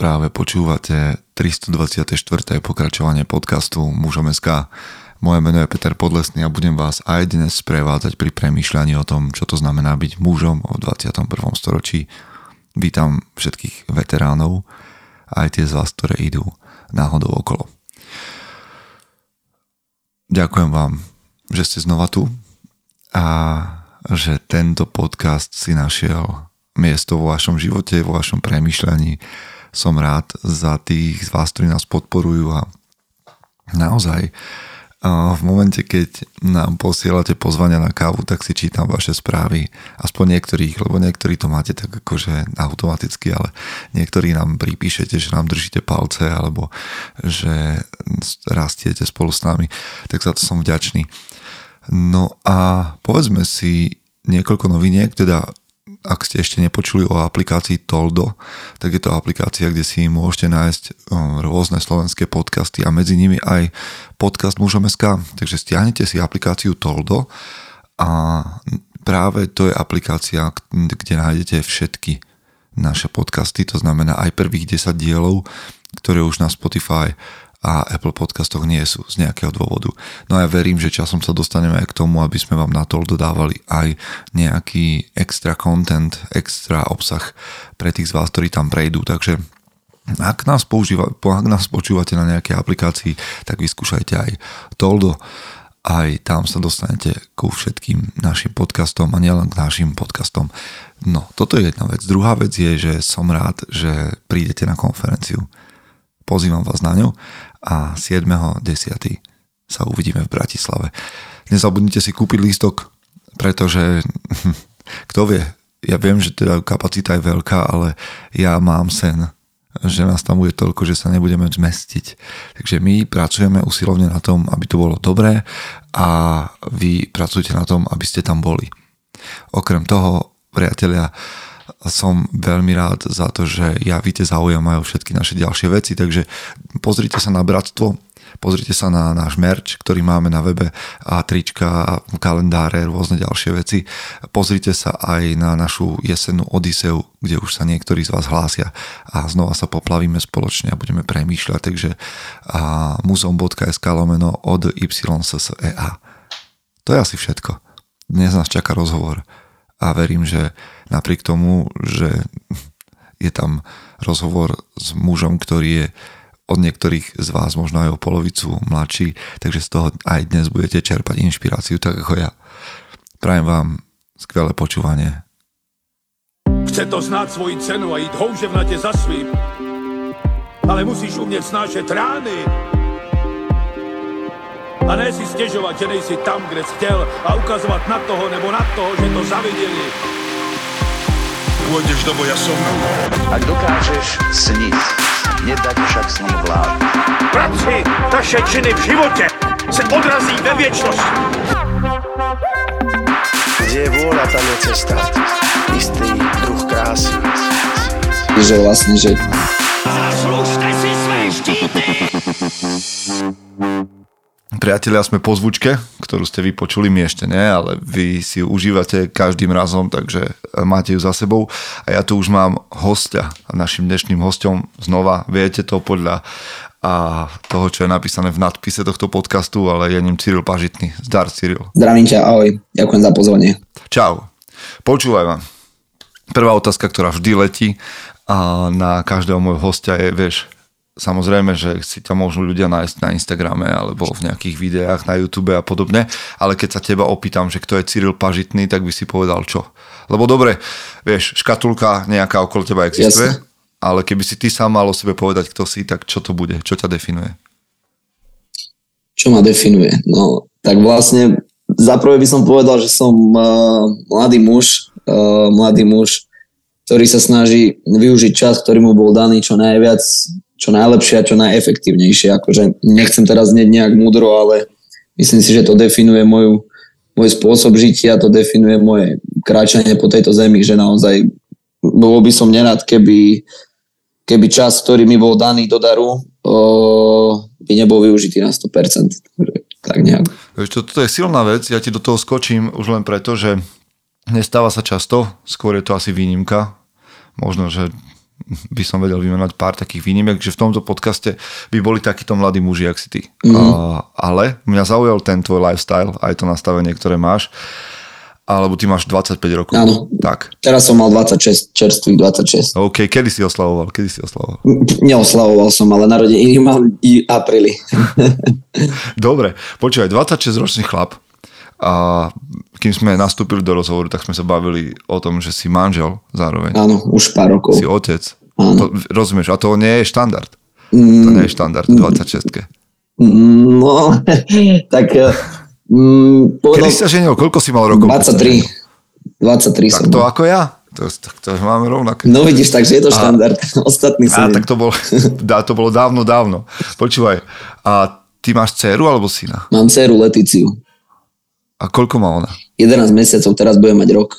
Práve počúvate 324. pokračovanie podcastu Mužom SK. Moje meno je Peter Podlesný a budem vás aj dnes sprevádzať pri premýšľaní o tom, čo to znamená byť mužom v 21. storočí. Vítam všetkých veteránov, aj tie z vás, ktoré idú náhodou okolo. Ďakujem vám, že ste znova tu a že tento podcast si našiel miesto vo vašom živote, vo vašom premýšľaní som rád za tých z vás, ktorí nás podporujú a naozaj v momente, keď nám posielate pozvania na kávu, tak si čítam vaše správy, aspoň niektorých, lebo niektorí to máte tak akože automaticky, ale niektorí nám pripíšete, že nám držíte palce alebo že rastiete spolu s nami, tak za to som vďačný. No a povedzme si niekoľko noviniek, teda ak ste ešte nepočuli o aplikácii Toldo, tak je to aplikácia, kde si môžete nájsť rôzne slovenské podcasty a medzi nimi aj podcast Mužom.sk. Takže stiahnete si aplikáciu Toldo a práve to je aplikácia, kde nájdete všetky naše podcasty, to znamená aj prvých 10 dielov, ktoré už na Spotify a Apple podcastoch nie sú z nejakého dôvodu. No a ja verím, že časom sa dostaneme aj k tomu, aby sme vám na to dodávali aj nejaký extra content, extra obsah pre tých z vás, ktorí tam prejdú. Takže ak nás, používa, ak nás počúvate na nejakej aplikácii, tak vyskúšajte aj Toldo. Aj tam sa dostanete ku všetkým našim podcastom a nielen k našim podcastom. No, toto je jedna vec. Druhá vec je, že som rád, že prídete na konferenciu. Pozývam vás na ňu a 7.10. sa uvidíme v Bratislave. Nezabudnite si kúpiť lístok, pretože kto vie, ja viem, že teda kapacita je veľká, ale ja mám sen, že nás tam bude toľko, že sa nebudeme zmestiť. Takže my pracujeme usilovne na tom, aby to bolo dobré a vy pracujete na tom, aby ste tam boli. Okrem toho, priatelia, som veľmi rád za to, že javíte záujem aj o všetky naše ďalšie veci, takže pozrite sa na Bratstvo, pozrite sa na náš merch, ktorý máme na webe a trička, kalendáre, rôzne ďalšie veci. Pozrite sa aj na našu jesennú Odiseu, kde už sa niektorí z vás hlásia a znova sa poplavíme spoločne a budeme premýšľať, takže muzeum.sk lomeno od YSSEA. To je asi všetko. Dnes nás čaká rozhovor a verím, že napriek tomu, že je tam rozhovor s mužom, ktorý je od niektorých z vás možno aj o polovicu mladší, takže z toho aj dnes budete čerpať inšpiráciu, tak ako ja. Prajem vám skvelé počúvanie. Chce to znáť svoji cenu a ísť houževnate za svým, ale musíš umieť snášať rány a ne si stěžovat, že nejsi tam, kde jsi chtěl a ukazovat na toho nebo na toho, že to zaviděli. Pôjdeš do boja som. Ak dokážeš sniť, nedať však sním vlád. Práci, taše činy v životě se odrazí ve věčnosti. Kde je vôľa, tam je cesta. Istý druh krásy. Že vlastne, že Zaslužte si své štíty! Priatelia, sme po zvučke, ktorú ste vypočuli, my ešte nie, ale vy si ju užívate každým razom, takže máte ju za sebou. A ja tu už mám hostia. A našim dnešným hostom znova, viete to podľa a toho, čo je napísané v nadpise tohto podcastu, ale je ním Cyril Pažitný. Zdar, Cyril. zdravím ťa, ahoj, ďakujem za pozvanie. Čau. Počúvaj ma. Prvá otázka, ktorá vždy letí a na každého môjho hostia je, vieš, samozrejme, že si ťa môžu ľudia nájsť na Instagrame alebo v nejakých videách na YouTube a podobne, ale keď sa teba opýtam, že kto je Cyril Pažitný, tak by si povedal čo? Lebo dobre, vieš, škatulka nejaká okolo teba existuje, Jasne. ale keby si ty sám mal o sebe povedať, kto si, tak čo to bude? Čo ťa definuje? Čo ma definuje? No, tak vlastne za prvé by som povedal, že som uh, mladý muž, uh, mladý muž, ktorý sa snaží využiť čas, ktorý mu bol daný čo najviac, čo najlepšie a čo najefektívnejšie. Akože nechcem teraz znieť nejak múdro, ale myslím si, že to definuje moju, môj spôsob žitia, to definuje moje kráčanie po tejto zemi, že naozaj bolo by som nerad, keby, keby čas, ktorý mi bol daný do daru, uh, by nebol využitý na 100%. Takže Tak nejak. To, toto je silná vec, ja ti do toho skočím už len preto, že nestáva sa často, skôr je to asi výnimka. Možno, že by som vedel vymenovať pár takých výnimiek, že v tomto podcaste by boli takíto mladí muži, jak si ty. Mm. Uh, ale mňa zaujal ten tvoj lifestyle, aj to nastavenie, ktoré máš alebo ty máš 25 rokov. Áno. Tak. Teraz som mal 26, čerstvých 26. OK, kedy si oslavoval? Kedy si oslavoval? Neoslavoval som, ale narodeniny mám i apríli. Dobre, počúvaj, 26 ročný chlap a kým sme nastúpili do rozhovoru, tak sme sa bavili o tom, že si manžel zároveň. Áno, už pár rokov. Si otec. To, rozumieš, a to nie je štandard. Mm. To nie je štandard v 26 No, tak Mm, povedal, Kedy si sa ženil? Koľko si mal rokov? 23. 23 tak som. to ako ja? To, tak to máme rovnaké. No vidíš, takže je to štandard. A, Ostatný a, tak to bolo, dá, to bolo dávno, dávno. Počúvaj, a ty máš dceru alebo syna? Mám dceru Leticiu. A koľko má ona? 11 mesiacov, teraz bude mať rok.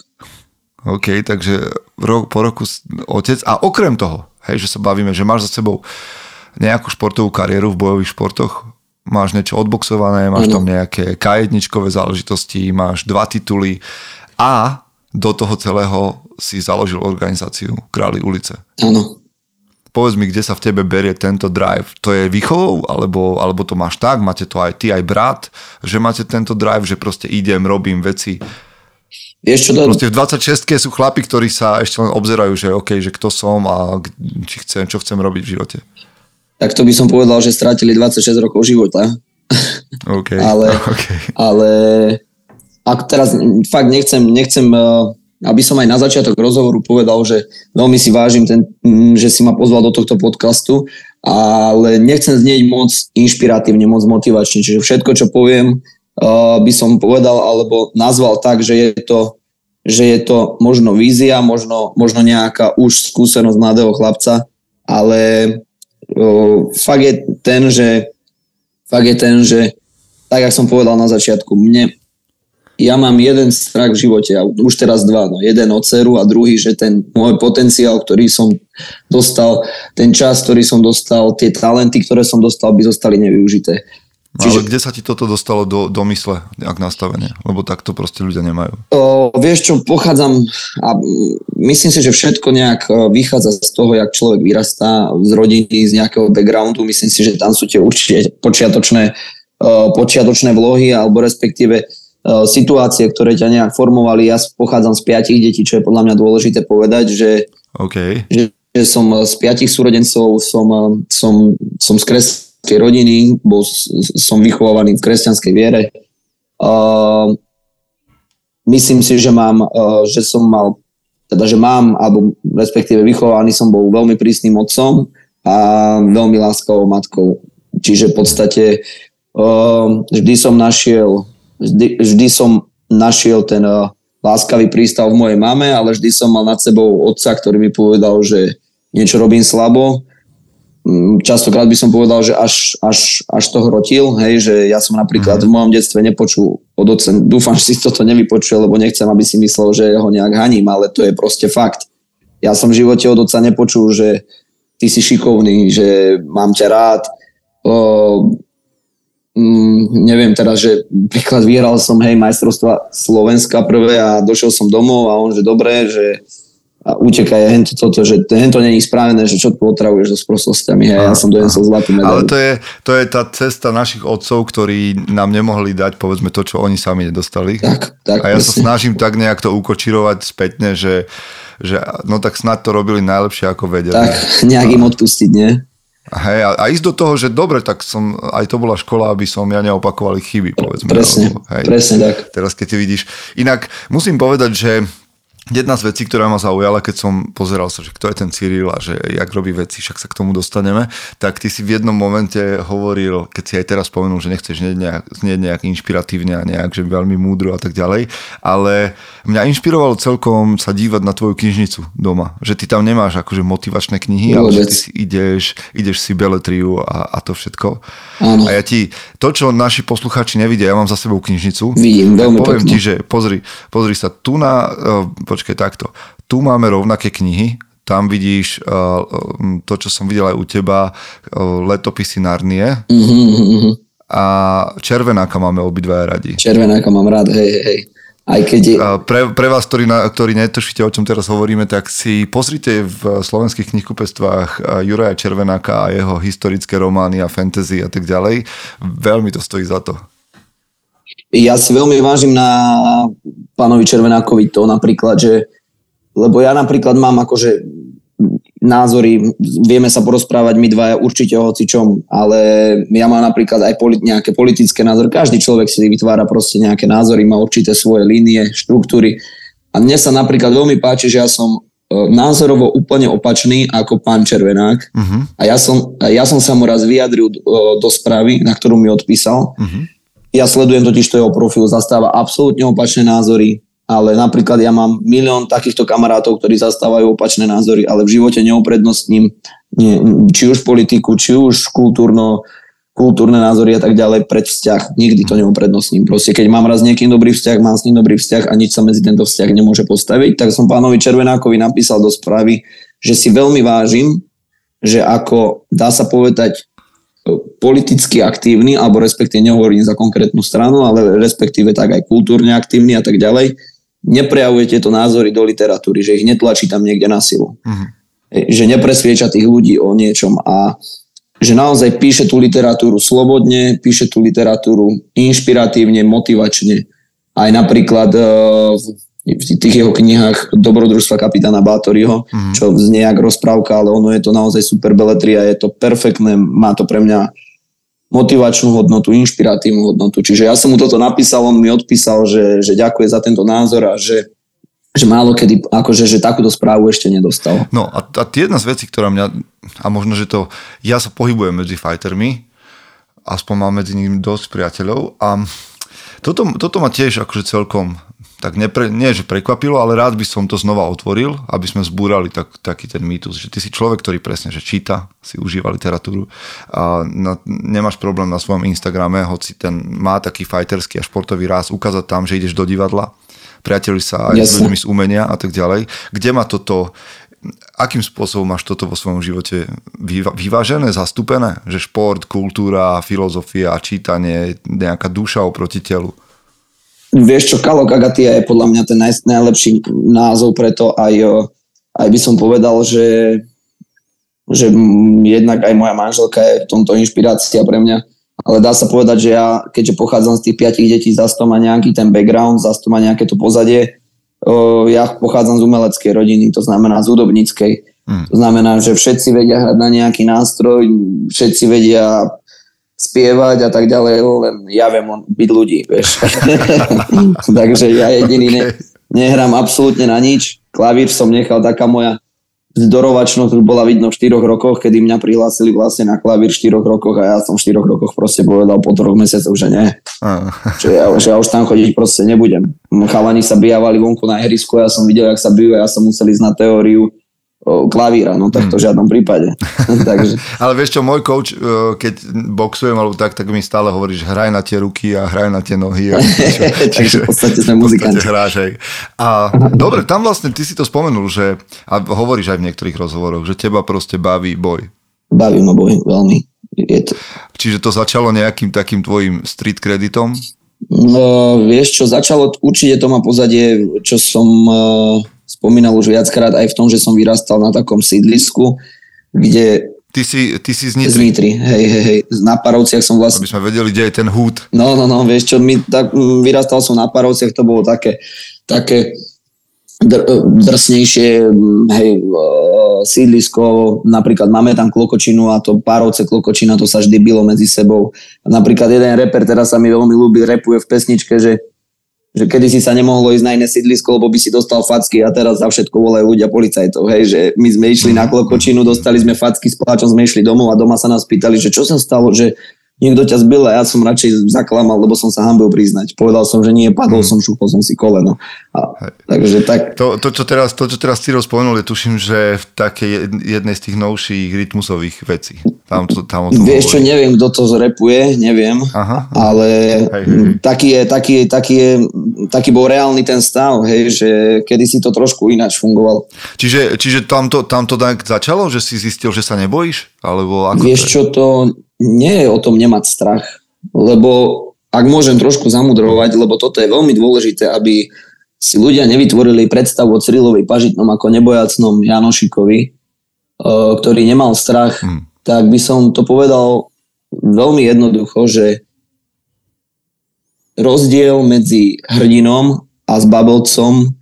OK, takže rok, po roku otec. A okrem toho, hej, že sa bavíme, že máš za sebou nejakú športovú kariéru v bojových športoch, máš niečo odboxované, máš ano. tam nejaké k záležitosti, máš dva tituly a do toho celého si založil organizáciu Králi ulice. Áno. Povedz mi, kde sa v tebe berie tento drive. To je výchovou, alebo, alebo to máš tak, máte to aj ty, aj brat, že máte tento drive, že proste idem, robím veci. Vieš čo to... Proste v 26 sú chlapi, ktorí sa ešte len obzerajú, že OK, že kto som a či chcem, čo chcem robiť v živote tak to by som povedal, že strátili 26 rokov života. Okay, ale, okay. ale ak teraz fakt nechcem, nechcem, eh, aby som aj na začiatok rozhovoru povedal, že veľmi si vážim, ten, mm, že si ma pozval do tohto podcastu, ale nechcem znieť moc inšpiratívne, moc motivačne. Čiže všetko, čo poviem, eh, by som povedal alebo nazval tak, že je to, že je to možno vízia, možno, možno nejaká už skúsenosť mladého chlapca, ale fakt je ten, že fakt je ten, že tak, jak som povedal na začiatku, mne, ja mám jeden strach v živote, a už teraz dva, no jeden od dceru a druhý, že ten môj potenciál, ktorý som dostal, ten čas, ktorý som dostal, tie talenty, ktoré som dostal, by zostali nevyužité. No, Čiže, ale kde sa ti toto dostalo do, do mysle, nejak nastavenie? Lebo takto proste ľudia nemajú. O, vieš čo, pochádzam a myslím si, že všetko nejak vychádza z toho, jak človek vyrastá z rodiny, z nejakého backgroundu. Myslím si, že tam sú tie určite počiatočné, počiatočné vlohy alebo respektíve situácie, ktoré ťa nejak formovali. Ja pochádzam z piatich detí, čo je podľa mňa dôležité povedať, že, okay. že, že som z piatich súrodencov, som, som, som skres kresťanskej rodiny, bol som vychovávaný v kresťanskej viere. Uh, myslím si, že mám, uh, že som mal, teda že mám, alebo respektíve vychovaný som bol veľmi prísnym otcom a veľmi láskavou matkou. Čiže v podstate uh, vždy som našiel, vždy, vždy som našiel ten uh, láskavý prístav v mojej mame, ale vždy som mal nad sebou otca, ktorý mi povedal, že niečo robím slabo Mm, častokrát by som povedal, že až, až, až to hrotil, hej, že ja som napríklad mm. v mojom detstve nepočul od oce, dúfam, že si toto nevypočul, lebo nechcem, aby si myslel, že ho nejak haním, ale to je proste fakt. Ja som v živote od oca nepočul, že ty si šikovný, že mám ťa rád. O, mm, neviem teraz, že príklad vyhral som hej majstrovstva Slovenska prvé a došiel som domov a on, že dobre, že a utekaj hento toto, že hento není spravené, že čo tu otravuješ so sprostosťami, hej, ja som donesol zlatú medailu. Ale to je, to je tá cesta našich otcov, ktorí nám nemohli dať, povedzme, to, čo oni sami nedostali. Tak, tak, a ja presne. sa snažím tak nejak to ukočirovať spätne, že, že no tak snad to robili najlepšie, ako vedeli. Tak, nejak im odpustiť, nie? Hej, a, a ísť do toho, že dobre, tak som, aj to bola škola, aby som ja neopakoval ich chyby, povedzme. Presne, alebo, hej, presne tak. Teraz keď ty vidíš. Inak musím povedať, že Jedna z vecí, ktorá ma zaujala, keď som pozeral sa, že kto je ten Cyril a že jak robí veci, však sa k tomu dostaneme, tak ty si v jednom momente hovoril, keď si aj teraz spomenul, že nechceš znieť nejak, znieť nejak inšpiratívne a nejak, že veľmi múdro a tak ďalej, ale mňa inšpirovalo celkom sa dívať na tvoju knižnicu doma, že ty tam nemáš akože motivačné knihy, ale že ty si ideš, ideš si beletriu a, a to všetko. Áno. A ja ti, to čo naši poslucháči nevidia, ja mám za sebou knižnicu. Vidím, veľmi poviem pekne. ti, že pozri, pozri sa, tu na počkaj takto, tu máme rovnaké knihy, tam vidíš uh, to, čo som videl aj u teba, uh, letopisy Narnie. Uh-huh, uh-huh. A červenáka máme obidva radi. Červenáka mám rád, hej, hej. Aj keď je, Pre, pre vás, ktorí, ktorí netušíte, o čom teraz hovoríme, tak si pozrite v slovenských knihkupectvách Juraja Červenáka a jeho historické romány a fantasy a tak ďalej. Veľmi to stojí za to. ja si veľmi vážim na pánovi Červenákovi to napríklad, že lebo ja napríklad mám akože názory, vieme sa porozprávať my dvaja určite o hocičom, ale ja mám napríklad aj polit, nejaké politické názory. Každý človek si vytvára proste nejaké názory, má určité svoje línie, štruktúry. A mne sa napríklad veľmi páči, že ja som e, názorovo úplne opačný ako pán Červenák. Uh-huh. A ja som, ja som sa mu raz vyjadril do, do správy, na ktorú mi odpísal. Uh-huh. Ja sledujem totiž to jeho profil, zastáva absolútne opačné názory, ale napríklad ja mám milión takýchto kamarátov, ktorí zastávajú opačné názory, ale v živote neuprednostním nie, či už politiku, či už kultúrno, kultúrne názory a tak ďalej pred vzťah. Nikdy to neuprednostním. Proste keď mám raz niekým dobrý vzťah, mám s ním dobrý vzťah a nič sa medzi tento vzťah nemôže postaviť, tak som pánovi Červenákovi napísal do správy, že si veľmi vážim, že ako dá sa povedať politicky aktívny, alebo respektíve nehovorím za konkrétnu stranu, ale respektíve tak aj kultúrne aktívny a tak ďalej, neprejavuje tieto názory do literatúry, že ich netlačí tam niekde na silu. Uh-huh. Že nepresvieča tých ľudí o niečom a že naozaj píše tú literatúru slobodne, píše tú literatúru inšpiratívne, motivačne. Aj napríklad uh, v tých jeho knihách Dobrodružstva kapitána Bátoriho, uh-huh. čo znie jak rozprávka, ale ono je to naozaj super beletria, je to perfektné, má to pre mňa motivačnú hodnotu, inšpiratívnu hodnotu. Čiže ja som mu toto napísal, on mi odpísal, že, že ďakuje za tento názor a že, že málo kedy, akože, že takúto správu ešte nedostal. No a, a jedna z vecí, ktorá mňa, a možno, že to, ja sa pohybujem medzi fightermi, aspoň mám medzi nimi dosť priateľov a toto, toto ma tiež akože celkom tak nepre, nie, že prekvapilo, ale rád by som to znova otvoril, aby sme zbúrali tak, taký ten mýtus, že ty si človek, ktorý presne, že číta, si užíva literatúru a na, nemáš problém na svojom Instagrame, hoci ten má taký fighterský a športový ráz, ukázať tam, že ideš do divadla, priateľi sa aj yes. s ľuďmi z umenia a tak ďalej. Kde má toto, akým spôsobom máš toto vo svojom živote vyvážené, zastúpené? Že šport, kultúra, filozofia, čítanie, nejaká duša oproti telu? Vieš čo, Kalo Kagatia je podľa mňa ten naj, najlepší názov preto aj, aj by som povedal, že, že jednak aj moja manželka je v tomto inšpirácia pre mňa. Ale dá sa povedať, že ja, keďže pochádzam z tých piatich detí, zase to má nejaký ten background, zase to má nejaké to pozadie. Ja pochádzam z umeleckej rodiny, to znamená z hudobníckej. Hmm. To znamená, že všetci vedia hrať na nejaký nástroj, všetci vedia spievať a tak ďalej, len ja viem byť ľudí, vieš. Takže ja jediný ne, nehrám absolútne na nič. Klavír som nechal, taká moja zdorovačnosť už bola vidno v 4 rokoch, kedy mňa prihlásili vlastne na klavír v 4 rokoch a ja som v 4 rokoch proste povedal po 3 mesiacoch, že nie. Že ja, že ja už tam chodiť proste nebudem. Chalani sa bijavali vonku na ihrisku, ja som videl, jak sa bijú, ja som musel ísť na teóriu klavíra, no tak to v žiadnom prípade. Takže. Ale vieš čo, môj coach, e, keď boxujem alebo tak, tak mi stále hovorí, že hraj na tie ruky a hraj na tie nohy. A Takže v podstate sme muzikanti. hráš aj. A dobre, tam vlastne ty si to spomenul, že, a hovoríš aj v niektorých rozhovoroch, že teba proste baví boj. Baví ma boj, veľmi. Je to... Čiže to začalo nejakým takým tvojim street kreditom? No, vieš čo, začalo, určite to má pozadie, čo som uh, spomínal už viackrát aj v tom, že som vyrastal na takom sídlisku, kde Ty si, ty si z Nitry. Z Nitry, hej, hej, hej. Na Parovciach som vlastne... Aby sme vedeli, kde je ten húd. No, no, no, vieš čo, my, tak, vyrastal som na Parovciach, to bolo také, také dr, drsnejšie, hej, sídlisko, napríklad máme tam Klokočinu a to Párovce Klokočina, to sa vždy bylo medzi sebou. Napríklad jeden reper, teraz sa mi veľmi ľúbi, repuje v pesničke, že že kedy si sa nemohlo ísť na iné sídlisko, lebo by si dostal facky a teraz za všetko volajú ľudia policajtov, hej, že my sme išli na Klokočinu, dostali sme facky, s pláčom sme išli domov a doma sa nás pýtali, že čo sa stalo, že niekto ťa zbil a ja som radšej zaklamal, lebo som sa hambil priznať. Povedal som, že nie, padol hmm. som, šúpol som si koleno. A, takže tak... To, to, čo teraz, to, čo teraz Ciro spomenul, je tuším, že v takej jednej z tých novších rytmusových vecí. Tam, to, tam Vieš čo, neviem, kto to zrepuje, neviem, Aha. ale hej, hej. Taký, je, taký, taký, je, taký bol reálny ten stav, hej, že kedy si to trošku ináč fungoval. Čiže, čiže tam, to, tam to tak začalo, že si zistil, že sa nebojíš? Alebo ako Vieš čo, to nie je o tom nemať strach, lebo ak môžem trošku zamudrovať, lebo toto je veľmi dôležité, aby si ľudia nevytvorili predstavu o Cyrilovi Pažitnom ako nebojacnom Janošikovi, e, ktorý nemal strach, hmm. tak by som to povedal veľmi jednoducho, že rozdiel medzi hrdinom a zbabelcom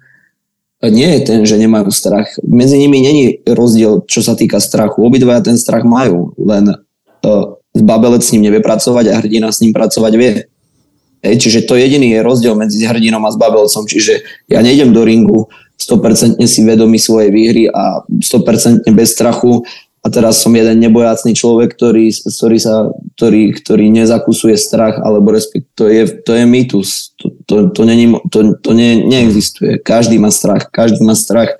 nie je ten, že nemajú strach. Medzi nimi není rozdiel, čo sa týka strachu. Obidvaja ten strach majú, len uh, zbabelec s ním nevie pracovať a hrdina s ním pracovať vie. Hej, čiže to jediný je rozdiel medzi hrdinom a zbabelcom. Čiže ja nejdem do ringu 100% si vedomý svojej výhry a 100% bez strachu a teraz som jeden nebojácný človek, ktorý, ktorý, sa, ktorý, ktorý nezakusuje strach, alebo respekt, to je, to je mýtus. To, to, to, není, to, to ne, neexistuje. Každý má strach. Každý má strach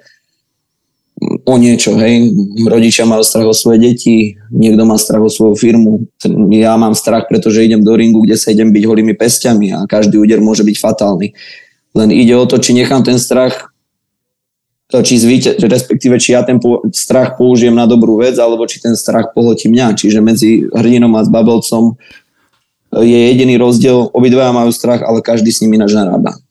o niečo, hej. Rodičia majú strach o svoje deti, niekto má strach o svoju firmu. Ja mám strach, pretože idem do ringu, kde sa idem byť holými pestiami a každý úder môže byť fatálny. Len ide o to, či nechám ten strach či zvíte, respektíve či ja ten strach použijem na dobrú vec, alebo či ten strach pohltí mňa. Čiže medzi hrdinom a zbabelcom je jediný rozdiel, obidvaja majú strach, ale každý s nimi ináč narába.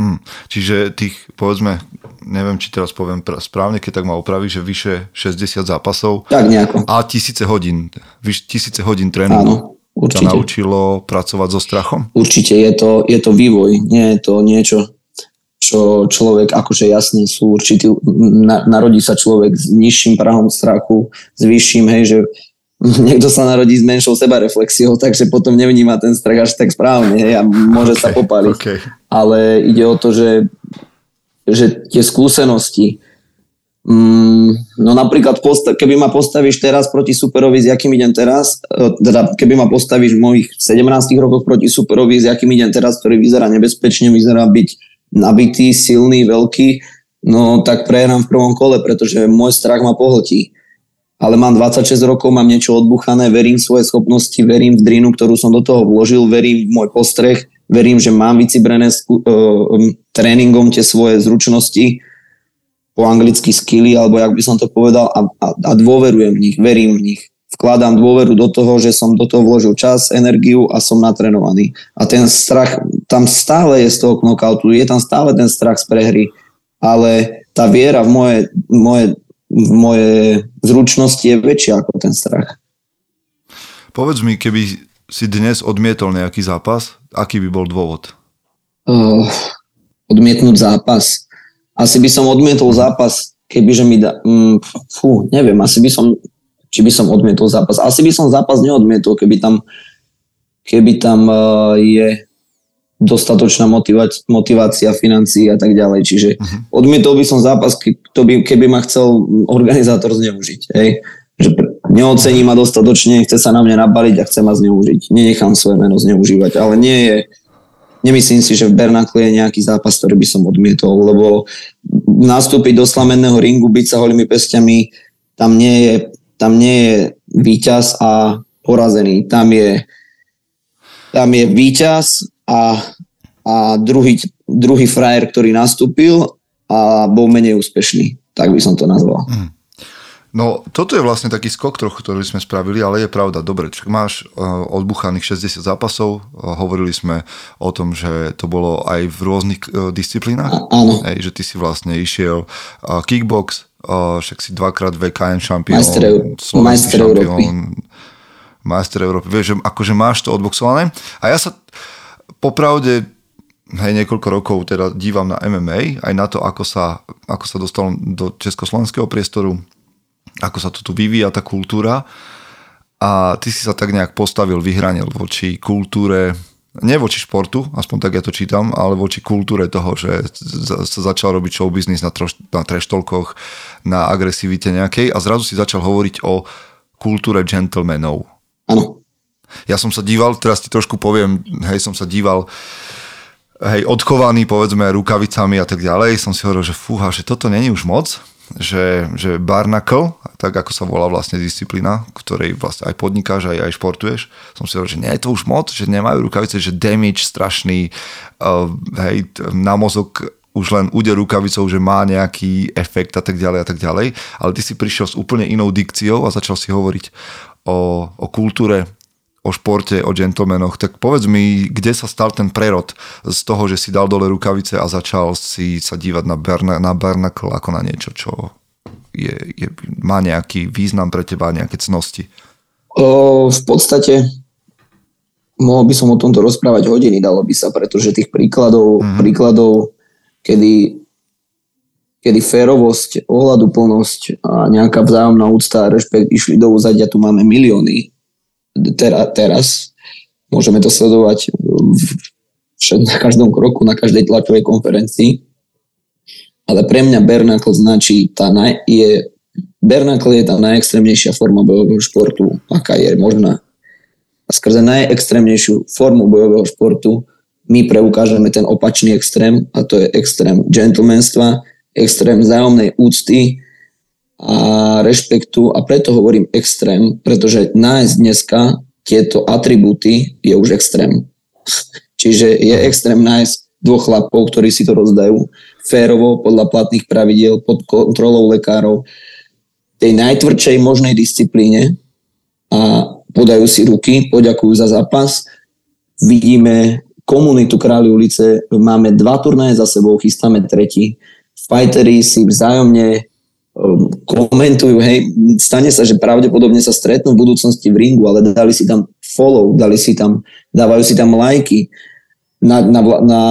Hmm. Čiže tých, povedzme, neviem, či teraz poviem správne, keď tak ma opraví, že vyše 60 zápasov. Tak nejako. A tisíce hodín, vyš, tisíce hodín tréningu. Áno, určite. Ťa naučilo pracovať so strachom? Určite, je to, je to vývoj, nie je to niečo, čo človek, akože jasne sú určitý, na, narodí sa človek s nižším prahom strachu, s vyšším, hej, že niekto sa narodí s menšou sebareflexiou, takže potom nevníma ten strach až tak správne, hej, a môže okay, sa popaliť. Okay. Ale ide o to, že, že tie skúsenosti, mm, no napríklad, posta- keby ma postavíš teraz proti superovi, s jakým idem teraz, e, teda keby ma postavíš v mojich 17 rokoch proti superovi, s jakým idem teraz, ktorý vyzerá nebezpečne, vyzerá byť nabitý, silný, veľký, no tak prehrám v prvom kole, pretože môj strach ma pohltí. Ale mám 26 rokov, mám niečo odbuchané, verím v svoje schopnosti, verím v drinu, ktorú som do toho vložil, verím v môj postreh, verím, že mám vycibrené uh, tréningom tie svoje zručnosti, po anglicky skilly, alebo jak by som to povedal, a, a, a dôverujem v nich, verím v nich vkladám dôveru do toho, že som do toho vložil čas, energiu a som natrenovaný. A ten strach tam stále je z toho knockoutu, je tam stále ten strach z prehry, ale tá viera v moje, moje, v moje zručnosti je väčšia ako ten strach. Povedz mi, keby si dnes odmietol nejaký zápas, aký by bol dôvod? Uh, odmietnúť zápas. Asi by som odmietol zápas, kebyže mi da... Mm, fú, neviem, asi by som či by som odmietol zápas. Asi by som zápas neodmietol, keby tam, keby tam uh, je dostatočná motivácia, motivácia financií a tak ďalej. Čiže uh-huh. odmietol by som zápas, keby, keby ma chcel organizátor zneužiť. Hej? Že neocení ma dostatočne, chce sa na mňa nabaliť a chce ma zneužiť. Nenechám svoje meno zneužívať, ale nie je Nemyslím si, že v Bernakle je nejaký zápas, ktorý by som odmietol, lebo nastúpiť do slamenného ringu, byť sa holými pestiami, tam nie je tam nie je víťaz a porazený. Tam je, tam je víťaz a, a druhý, druhý frajer, ktorý nastúpil a bol menej úspešný. Tak by som to nazval. Hmm. No, toto je vlastne taký skok trochu, ktorý sme spravili, ale je pravda, dobre, máš uh, odbuchaných 60 zápasov, hovorili sme o tom, že to bolo aj v rôznych uh, disciplínach, áno. Hej, že ty si vlastne išiel uh, kickbox, však si dvakrát VKM šampión, majster, majster Európy. Majster Európy, vieš, že akože máš to odboxované a ja sa popravde hej, niekoľko rokov teda dívam na MMA, aj na to, ako sa, ako sa dostal do československého priestoru, ako sa tu vyvíja, tá kultúra. A ty si sa tak nejak postavil, vyhranil voči kultúre, nie voči športu, aspoň tak ja to čítam, ale voči kultúre toho, že sa začal robiť show business na, troš, na treštolkoch, na agresivite nejakej a zrazu si začal hovoriť o kultúre gentlemanov. Áno. Ja som sa díval, teraz ti trošku poviem, hej, som sa díval hej, odkovaný, povedzme, rukavicami a tak ďalej, som si hovoril, že fúha, že toto není už moc, že, že barnacle, tak ako sa volá vlastne disciplína, ktorej vlastne aj podnikáš, aj, aj športuješ, som si hovoril, že nie je to už moc, že nemajú rukavice, že damage strašný, uh, hej, na mozog už len úder rukavicou, že má nejaký efekt a tak ďalej a tak ďalej, ale ty si prišiel s úplne inou dikciou a začal si hovoriť o, o kultúre o športe, o gentlemanoch, tak povedz mi, kde sa stal ten prerod z toho, že si dal dole rukavice a začal si sa dívať na, Berna, na Bernacle ako na niečo, čo je, je, má nejaký význam pre teba, nejaké cnosti? O, v podstate mohol by som o tomto rozprávať hodiny, dalo by sa, pretože tých príkladov, mm-hmm. príkladov kedy, kedy férovosť, ohľaduplnosť a nejaká vzájomná úcta a rešpekt išli do úzadia, tu máme milióny tera, teraz. Môžeme to sledovať v, na každom kroku, na každej tlačovej konferencii. Ale pre mňa Bernacle značí, tá naj, je, Bernacle je tá najextrémnejšia forma bojového športu, aká je možná. A skrze najextrémnejšiu formu bojového športu my preukážeme ten opačný extrém a to je extrém gentlemanstva, extrém vzájomnej úcty, a rešpektu a preto hovorím extrém, pretože nájsť dneska tieto atribúty je už extrém. Čiže je extrém nájsť dvoch chlapov, ktorí si to rozdajú férovo, podľa platných pravidiel, pod kontrolou lekárov, tej najtvrdšej možnej disciplíne a podajú si ruky, poďakujú za zápas. Vidíme komunitu Králi ulice, máme dva turnaje za sebou, chystáme tretí. Fightery si vzájomne komentujú, hej, stane sa, že pravdepodobne sa stretnú v budúcnosti v ringu, ale dali si tam follow, dali si tam, dávajú si tam lajky na, na, na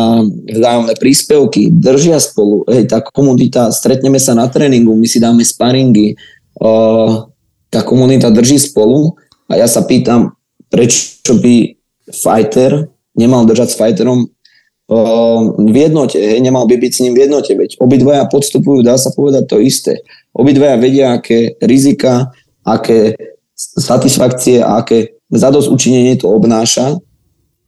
vzájomné príspevky, držia spolu, hej, tá komunita, stretneme sa na tréningu, my si dáme sparingy, uh, tá komunita drží spolu a ja sa pýtam, prečo by fighter nemal držať s fighterom v jednote, hej, nemal by byť s ním v jednote, veď obidvaja podstupujú, dá sa povedať to isté. Obidvaja vedia, aké rizika, aké satisfakcie a aké zadosť učinenie to obnáša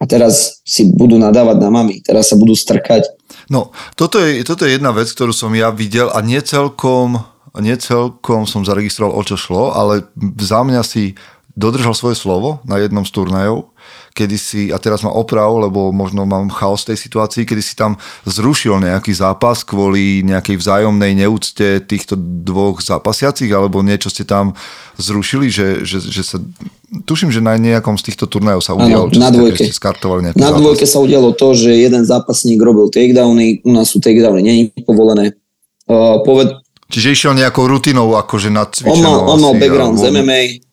a teraz si budú nadávať na mami, teraz sa budú strkať. No, toto je, toto je jedna vec, ktorú som ja videl a necelkom som zaregistroval, o čo šlo, ale za mňa si dodržal svoje slovo na jednom z turnajov kedy si, a teraz ma oprav, lebo možno mám chaos tej situácii, kedy si tam zrušil nejaký zápas kvôli nejakej vzájomnej neúcte týchto dvoch zápasiacich, alebo niečo ste tam zrušili, že, že, že sa tuším, že na nejakom z týchto turnajov sa udialo, ano, na dvojke. Skartovali na dvojke sa udialo to, že jeden zápasník robil takedowny, u nás sú takedowny, není povolené. Uh, poved... Čiže išiel nejakou rutinou, akože na On mal, on mal background z MMA,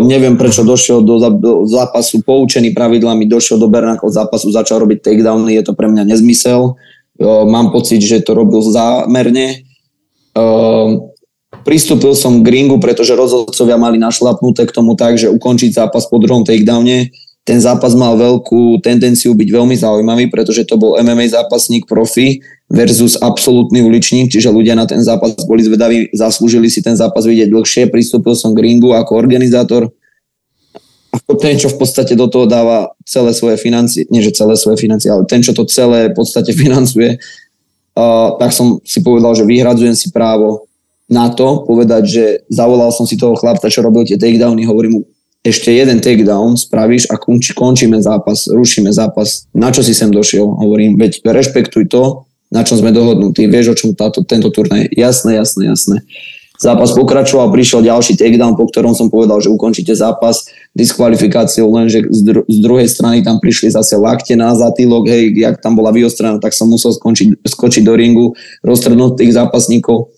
neviem, prečo došiel do, zápasu poučený pravidlami, došiel do Bernakov zápasu, začal robiť takedowny, je to pre mňa nezmysel. Mám pocit, že to robil zámerne. Pristúpil som k ringu, pretože rozhodcovia mali našlapnuté k tomu tak, že ukončiť zápas po druhom takedowne ten zápas mal veľkú tendenciu byť veľmi zaujímavý, pretože to bol MMA zápasník profi versus absolútny uličník, čiže ľudia na ten zápas boli zvedaví, zaslúžili si ten zápas vidieť dlhšie, pristúpil som k ringu ako organizátor, ako ten, čo v podstate do toho dáva celé svoje financie, nie že celé svoje financie, ale ten, čo to celé v podstate financuje, uh, tak som si povedal, že vyhradzujem si právo na to povedať, že zavolal som si toho chlapca, čo robil tie takedowny, hovorím mu, ešte jeden takedown spravíš a konči, končíme zápas, rušíme zápas. Na čo si sem došiel? Hovorím, veď rešpektuj to, na čom sme dohodnutí. Vieš, o čom táto, tento turnaj Jasné, jasné, jasné. Zápas pokračoval, prišiel ďalší takedown, po ktorom som povedal, že ukončíte zápas diskvalifikáciou, lenže z, dru- z druhej strany tam prišli zase lakte na zatýlok, hej, jak tam bola vyostrená, tak som musel skončiť, skočiť do ringu, roztrhnúť tých zápasníkov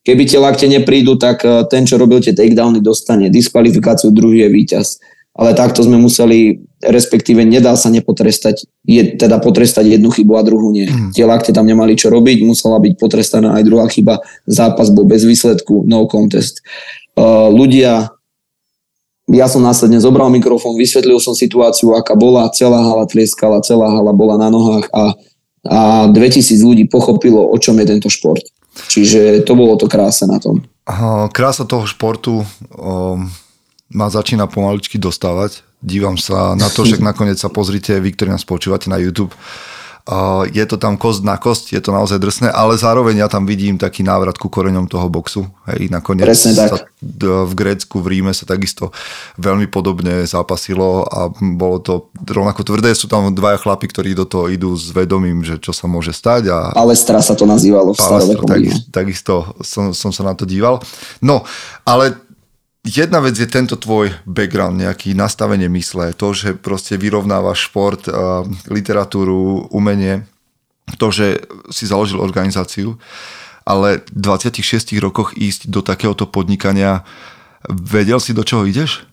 Keby tie lakte neprídu, tak eh, ten, čo robil tie takedowny, dostane diskvalifikáciu, druhý je víťaz. Ale takto sme museli, respektíve nedá sa nepotrestať, je, teda potrestať jednu chybu a druhú nie. Mm. Tie lakte tam nemali čo robiť, musela byť potrestaná aj druhá chyba, zápas bol bez výsledku, no contest. Uh, ľudia, ja som následne zobral mikrofón, vysvetlil som situáciu, aká bola, celá hala tlieskala, celá hala bola na nohách a, a 2000 ľudí pochopilo, o čom je tento šport. Čiže to bolo to krása na tom. Krása toho športu um, ma začína pomaličky dostávať. Dívam sa na to, že nakoniec sa pozrite, vy, ktorí nás počúvate na YouTube, je to tam kost na kost, je to naozaj drsné, ale zároveň ja tam vidím taký návrat ku koreňom toho boxu. Hej, nakoniec Presne tak. Sa v Grécku, v Ríme sa takisto veľmi podobne zápasilo a bolo to rovnako tvrdé. Sú tam dvaja chlapi, ktorí do toho idú s vedomím, že čo sa môže stať. A... Palestra sa to nazývalo v Palestra, tak, takisto som, som sa na to díval. No, ale jedna vec je tento tvoj background, nejaký nastavenie mysle, to, že proste vyrovnávaš šport, literatúru, umenie, to, že si založil organizáciu, ale v 26 rokoch ísť do takéhoto podnikania, vedel si, do čoho ideš?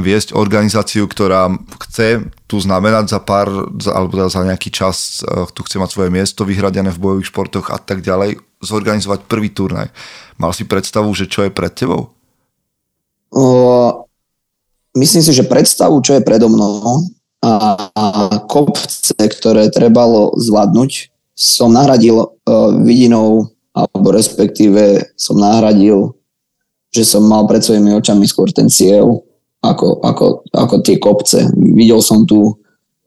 Viesť organizáciu, ktorá chce tu znamenať za pár, alebo za nejaký čas, eh, tu chce mať svoje miesto vyhradené v bojových športoch a tak ďalej, zorganizovať prvý turnaj. Mal si predstavu, že čo je pred tebou? Myslím si, že predstavu, čo je predo mnou a, a kopce, ktoré trebalo zvládnuť, som nahradil uh, vidinou alebo respektíve som nahradil, že som mal pred svojimi očami skôr ten cieľ, ako, ako, ako tie kopce. Videl som tu,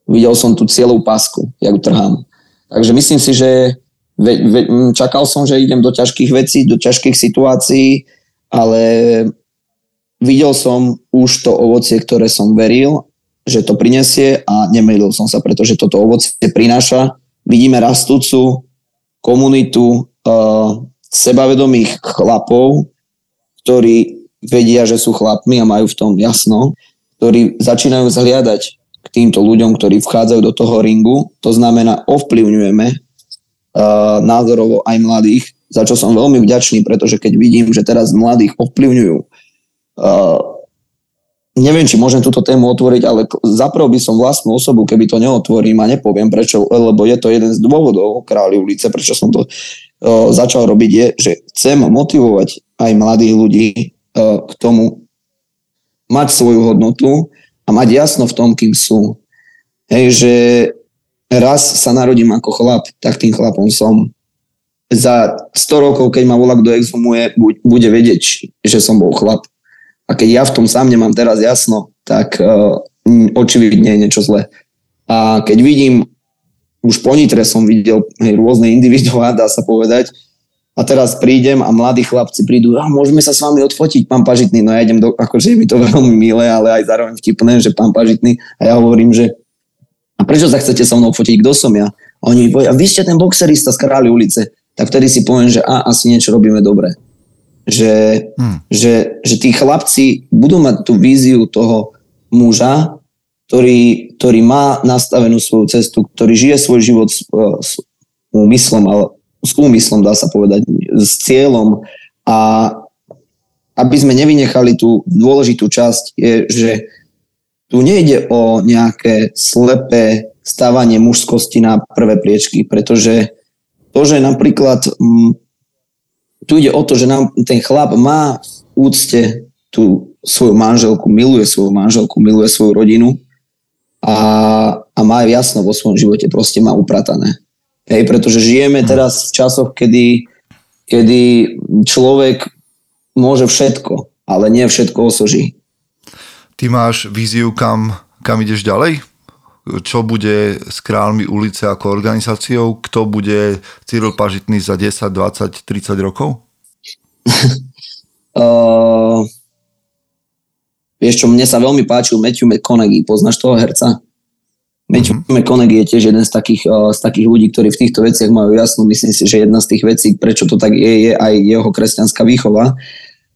videl som tu cieľovú pásku, jak trhám. Takže myslím si, že ve, ve, čakal som, že idem do ťažkých vecí, do ťažkých situácií, ale videl som už to ovocie, ktoré som veril, že to prinesie a nemýlil som sa, pretože toto ovocie prináša. Vidíme rastúcu komunitu uh, sebavedomých chlapov, ktorí vedia, že sú chlapmi a majú v tom jasno, ktorí začínajú zhliadať k týmto ľuďom, ktorí vchádzajú do toho ringu. To znamená, ovplyvňujeme uh, názorovo aj mladých, za čo som veľmi vďačný, pretože keď vidím, že teraz mladých ovplyvňujú neviem, či môžem túto tému otvoriť, ale zapravo by som vlastnú osobu, keby to neotvorím a nepoviem prečo, lebo je to jeden z dôvodov králi ulice, prečo som to uh, začal robiť, je, že chcem motivovať aj mladých ľudí uh, k tomu mať svoju hodnotu a mať jasno v tom, kým sú. Hej, že raz sa narodím ako chlap, tak tým chlapom som. Za 100 rokov, keď ma volá kto exhumuje, bude vedieť, že som bol chlap a keď ja v tom sám nemám teraz jasno, tak uh, očividne je niečo zlé. A keď vidím, už po Nitre som videl hej, rôzne individuá, dá sa povedať, a teraz prídem a mladí chlapci prídu, a môžeme sa s vami odfotiť, pán Pažitný, no ja idem do, akože je mi to veľmi milé, ale aj zároveň vtipné, že pán Pažitný, a ja hovorím, že a prečo sa chcete so mnou fotiť, kto som ja? A oni mi povedia, vy ste ten boxerista z Králi ulice, tak vtedy si poviem, že a, asi niečo robíme dobre že, hmm. že, že tí chlapci budú mať tú víziu toho muža, ktorý, ktorý má nastavenú svoju cestu, ktorý žije svoj život s, s úmyslom, ale s úmyslom dá sa povedať, s cieľom a aby sme nevynechali tú dôležitú časť, je, že tu nejde o nejaké slepé stávanie mužskosti na prvé priečky, pretože to, že napríklad tu ide o to, že nám ten chlap má v úcte tú svoju manželku, miluje svoju manželku, miluje svoju rodinu a, a má jasno vo svojom živote, proste má upratané. Hej, pretože žijeme mhm. teraz v časoch, kedy, kedy človek môže všetko, ale nie všetko osoží. Ty máš víziu, kam, kam ideš ďalej? Čo bude s Kráľmi ulice ako organizáciou, kto bude Cyril Pažitný za 10, 20, 30 rokov? uh, vieš čo, mne sa veľmi páčil Matthew McConaughey, poznáš toho herca? Matthew mm-hmm. McConaughey je tiež jeden z takých, uh, z takých ľudí, ktorí v týchto veciach majú jasno. Myslím si, že jedna z tých vecí, prečo to tak je, je aj jeho kresťanská výchova.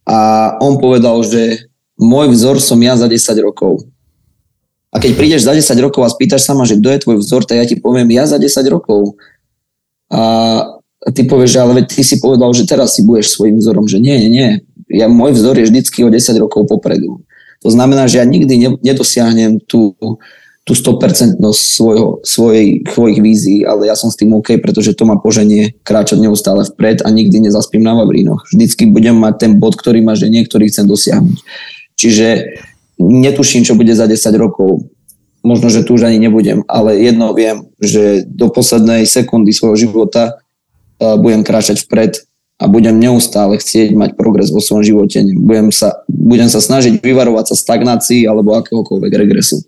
A on povedal, že môj vzor som ja za 10 rokov. A keď prídeš za 10 rokov a spýtaš sa ma, že kto je tvoj vzor, tak ja ti poviem, ja za 10 rokov. A, ty povieš, že ale veď ty si povedal, že teraz si budeš svojim vzorom, že nie, nie, nie. Ja, môj vzor je vždycky o 10 rokov popredu. To znamená, že ja nikdy ne, nedosiahnem tú, tú 100% svojho, svojej, svojich vízií, ale ja som s tým OK, pretože to ma poženie kráčať neustále vpred a nikdy nezaspím na Vavrínoch. Vždycky budem mať ten bod, ktorý ma že niektorý chcem dosiahnuť. Čiže netuším, čo bude za 10 rokov. Možno, že tu už ani nebudem, ale jedno viem, že do poslednej sekundy svojho života uh, budem kráčať vpred a budem neustále chcieť mať progres vo svojom živote. Budem sa, budem sa snažiť vyvarovať sa stagnácii alebo akéhokoľvek regresu.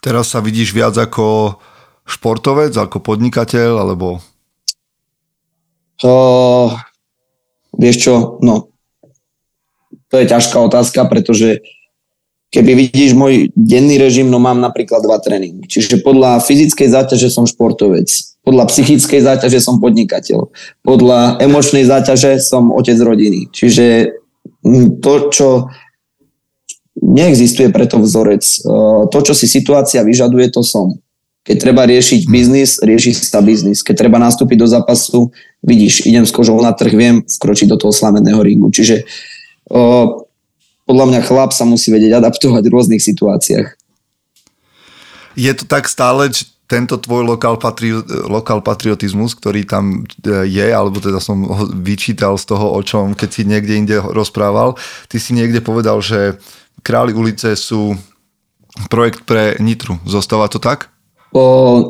Teraz sa vidíš viac ako športovec, ako podnikateľ, alebo... Uh, vieš čo, no to je ťažká otázka, pretože keby vidíš môj denný režim, no mám napríklad dva tréningy. Čiže podľa fyzickej záťaže som športovec, podľa psychickej záťaže som podnikateľ, podľa emočnej záťaže som otec rodiny. Čiže to, čo neexistuje preto vzorec. Uh, to, čo si situácia vyžaduje, to som. Keď treba riešiť biznis, rieši sa biznis. Keď treba nastúpiť do zápasu, vidíš, idem s kožou na trh, viem vkročiť do toho slamenného ringu. Čiže uh, podľa mňa chlap sa musí vedieť adaptovať v rôznych situáciách. Je to tak stále, že tento tvoj lokál, patri, lokál patriotizmus, ktorý tam e, je, alebo teda som ho vyčítal z toho, o čom, keď si niekde inde rozprával, ty si niekde povedal, že Králi ulice sú projekt pre Nitru. Zostáva to tak? O,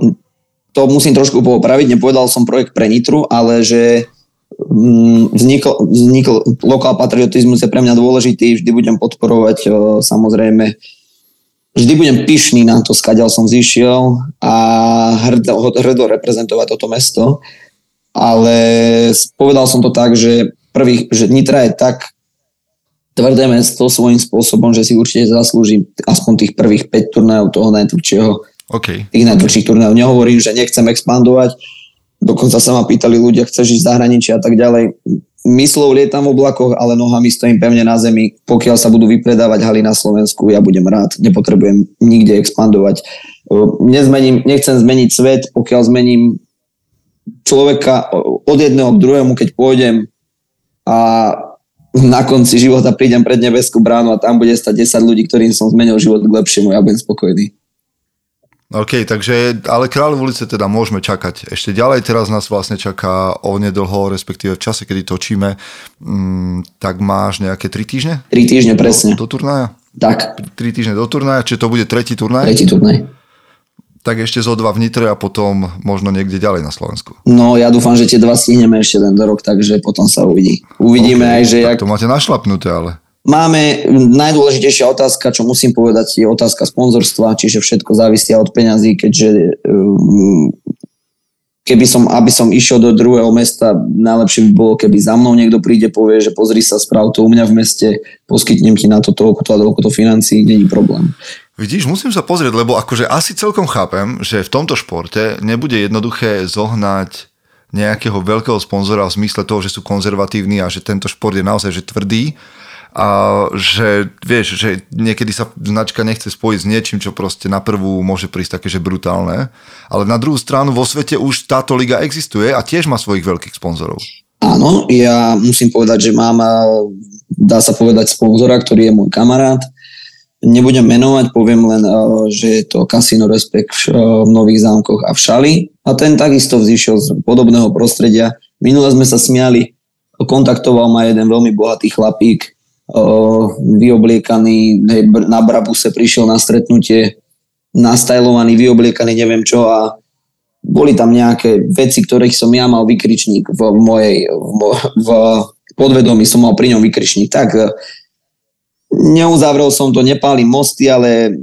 to musím trošku popraviť, nepovedal som projekt pre Nitru, ale že mm, vznikol, vznikol lokál patriotizmus je pre mňa dôležitý, vždy budem podporovať o, samozrejme vždy budem pyšný na to, skadiaľ som zišiel a hrdo, hrdo reprezentovať toto mesto. Ale povedal som to tak, že, prvý, že Nitra je tak tvrdé mesto svojím spôsobom, že si určite zaslúži aspoň tých prvých 5 turnajov toho najtvrdšieho. Okay. Tých najtvrdších turnajov. Nehovorím, že nechcem expandovať, dokonca sa ma pýtali ľudia, chceš ísť zahraničí a tak ďalej myslou lietam v oblakoch, ale nohami stojím pevne na zemi. Pokiaľ sa budú vypredávať haly na Slovensku, ja budem rád. Nepotrebujem nikde expandovať. Nezmením, nechcem zmeniť svet, pokiaľ zmením človeka od jedného k druhému, keď pôjdem a na konci života prídem pred nebeskú bránu a tam bude stať 10 ľudí, ktorým som zmenil život k lepšiemu, ja budem spokojný. OK, takže, ale Kráľov ulice teda môžeme čakať. Ešte ďalej teraz nás vlastne čaká nedlho, respektíve v čase, kedy točíme, mm, tak máš nejaké 3 týždne? 3 týždne, presne. Do, do turnaja? Tak. 3 týždne do turnaja, čiže to bude tretí turnaj? Tretí turnaj. Tak ešte zo dva v Nitre a potom možno niekde ďalej na Slovensku. No ja dúfam, že tie dva stihneme ešte ten rok, takže potom sa uvidí. Uvidíme okay, aj, že... Tak jak... to máte našlapnuté ale. Máme, najdôležitejšia otázka, čo musím povedať, je otázka sponzorstva, čiže všetko závisia od peňazí, keďže um, keby som, aby som išiel do druhého mesta, najlepšie by bolo, keby za mnou niekto príde, povie, že pozri sa, správ to u mňa v meste, poskytnem ti na to toľko to a toľko to financí, není problém. Vidíš, musím sa pozrieť, lebo akože asi celkom chápem, že v tomto športe nebude jednoduché zohnať nejakého veľkého sponzora v zmysle toho, že sú konzervatívni a že tento šport je naozaj že tvrdý a že vieš, že niekedy sa značka nechce spojiť s niečím, čo proste na prvú môže prísť také, že brutálne. Ale na druhú stranu vo svete už táto liga existuje a tiež má svojich veľkých sponzorov. Áno, ja musím povedať, že mám, dá sa povedať, sponzora, ktorý je môj kamarát. Nebudem menovať, poviem len, že je to Casino Respect v Nových zámkoch a v Šali. A ten takisto vzýšiel z podobného prostredia. Minule sme sa smiali, kontaktoval ma jeden veľmi bohatý chlapík, vyobliekaný, na Brabuse prišiel na stretnutie, nastajlovaný, vyobliekaný, neviem čo a boli tam nejaké veci, ktorých som ja mal vykričník v mojej, v, v podvedomí som mal pri ňom vykričník. Tak e, neuzavrel som to, nepálim mosty, ale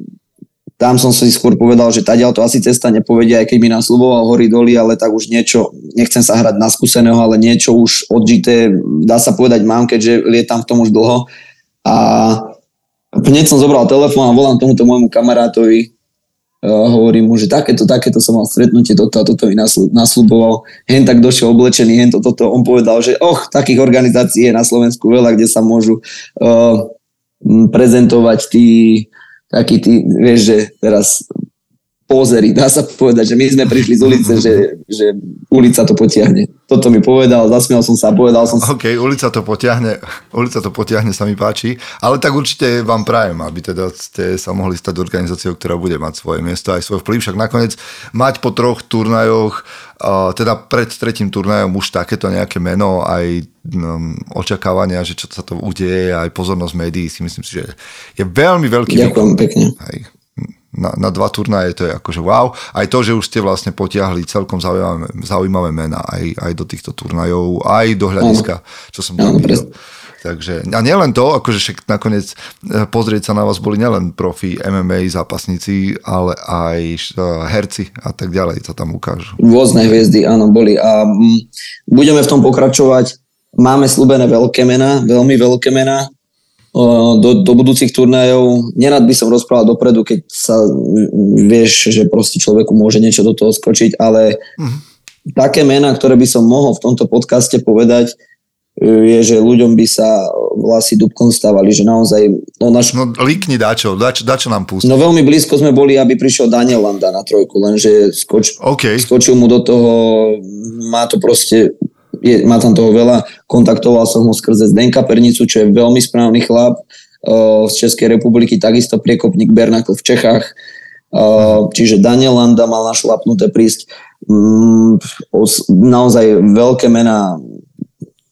tam som si skôr povedal, že tadiaľ to asi cesta nepovedia, aj keď mi nasľuboval hory doly, ale tak už niečo, nechcem sa hrať na skúseného, ale niečo už odžité, dá sa povedať mám, keďže lietam v tom už dlho. A hneď som zobral telefón a volám tomuto môjmu kamarátovi, a hovorím mu, že takéto, takéto som mal stretnutie, toto a toto mi nasľuboval. Hen tak došiel oblečený, hen to, toto. On povedal, že och, takých organizácií je na Slovensku veľa, kde sa môžu uh, prezentovať tí taký ty, vieš, že teraz pozery, dá sa povedať, že my sme prišli z ulice, že, že ulica to potiahne. Toto mi povedal, zasmial som sa, povedal som sa. OK, ulica to potiahne, ulica to potiahne, sa mi páči, ale tak určite vám prajem, aby teda ste sa mohli stať organizáciou, ktorá bude mať svoje miesto aj svoj vplyv, však nakoniec mať po troch turnajoch, teda pred tretím turnajom už takéto nejaké meno, aj očakávania, že čo sa to udeje, aj pozornosť médií si myslím si, že je veľmi veľký. Ďakujem pekne. Aj na, na dva turnaje, to je akože wow. Aj to, že už ste vlastne potiahli celkom zaujímavé, zaujímavé mená aj, aj do týchto turnajov, aj do hľadiska, čo som tam videl. Takže, a nielen to, akože však nakoniec e, pozrieť sa na vás boli nielen profi MMA zápasníci, ale aj e, herci a tak ďalej sa tam ukážu. Rôzne hviezdy, áno, boli a m, budeme v tom pokračovať. Máme slúbené veľké mená, veľmi veľké mená, do, do budúcich turnajov. Nerad by som rozprával dopredu, keď sa vieš, že proste človeku môže niečo do toho skočiť, ale uh-huh. také mená, ktoré by som mohol v tomto podcaste povedať, je, že ľuďom by sa vlasy dubkom stávali, že naozaj no naš... No líkni dačo, dačo, dačo nám pustí. No veľmi blízko sme boli, aby prišiel Daniel Landa na trojku, lenže skoč, OK. skočil mu do toho, má to proste, je, má tam toho veľa, kontaktoval som ho skrze Zdenka Pernicu, čo je veľmi správny chlap uh, z Českej republiky, takisto priekopník Bernakl v Čechách, uh, čiže Daniel Landa mal našlapnuté prísť. Mm, naozaj veľké mená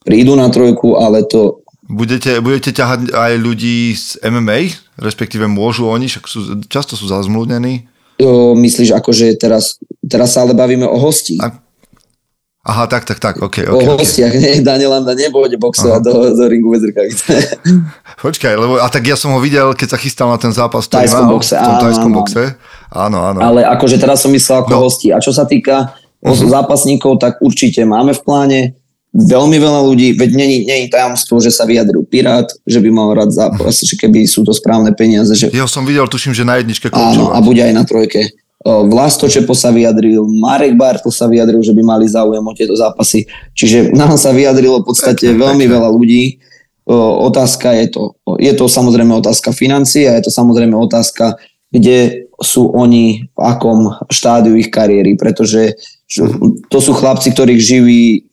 prídu na trojku, ale to Budete, budete ťahať aj ľudí z MMA, respektíve môžu oni, však sú, často sú zazmluvnení. myslíš ako, že teraz, teraz sa ale bavíme o hosti. A- Aha, tak, tak, tak, OK, OK. okay. hostiach, nie, Daniel Landa nebode boxovať do, do ringu bez rukavice. Počkaj, lebo, a tak ja som ho videl, keď sa chystal na ten zápas, ktorý Tajskom mal boxe, v tom áno, tajskom áno. boxe. Áno, áno. Ale akože teraz som myslel ako No. Hosti. A čo sa týka uh-huh. zápasníkov, tak určite máme v pláne veľmi veľa ľudí, veď není, není tajomstvo, že sa vyjadril Pirát, že by mal rád zápas, že keby sú to správne peniaze, že Jeho som videl, tuším, že na jedničke áno, a končil. bude aj na trojke. O, Vlasto Čepo sa vyjadril, Marek Bartl sa vyjadril, že by mali záujem o tieto zápasy. Čiže nám sa vyjadrilo v podstate veľmi veľa ľudí. Otázka je to, je to samozrejme otázka financií a je to samozrejme otázka, kde sú oni v akom štádiu ich kariéry, pretože to sú chlapci, ktorých živí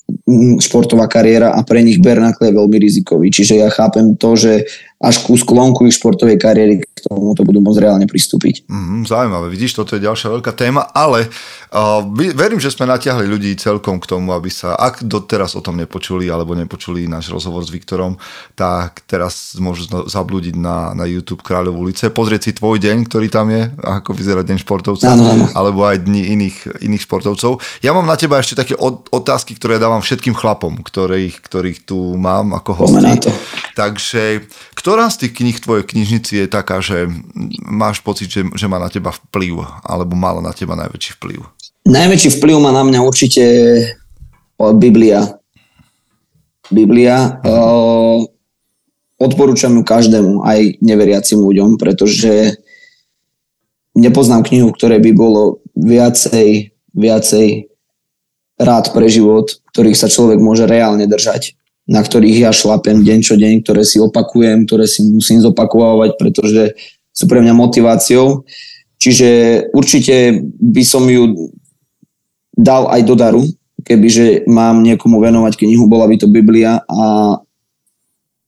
športová kariéra a pre nich Bernakle je veľmi rizikový. Čiže ja chápem to, že až ku sklonku ich športovej kariéry k tomuto budú môcť reálne pristúpiť. Mm, zaujímavé, vidíš, toto je ďalšia veľká téma, ale uh, verím, že sme natiahli ľudí celkom k tomu, aby sa, ak doteraz o tom nepočuli, alebo nepočuli náš rozhovor s Viktorom, tak teraz môžu zablúdiť na, na YouTube Kráľov ulice, pozrieť si tvoj deň, ktorý tam je, ako vyzerá deň športovca, Áno, áno. alebo aj dni iných, iných športovcov. Ja mám na teba ešte také od, otázky, ktoré dávam všetkým chlapom, ktorých, ktorých tu mám ako hosti. Takže ktorá z tých kníh tvojej knižnici je taká, že máš pocit, že, že má na teba vplyv, alebo mala na teba najväčší vplyv? Najväčší vplyv má na mňa určite Biblia. Biblia. O, odporúčam ju každému, aj neveriacim ľuďom, pretože nepoznám knihu, ktoré by bolo viacej, viacej rád pre život, ktorých sa človek môže reálne držať, na ktorých ja šlapem deň čo deň, ktoré si opakujem, ktoré si musím zopakovať, pretože sú pre mňa motiváciou. Čiže určite by som ju dal aj do daru, kebyže mám niekomu venovať knihu, bola by to Biblia a,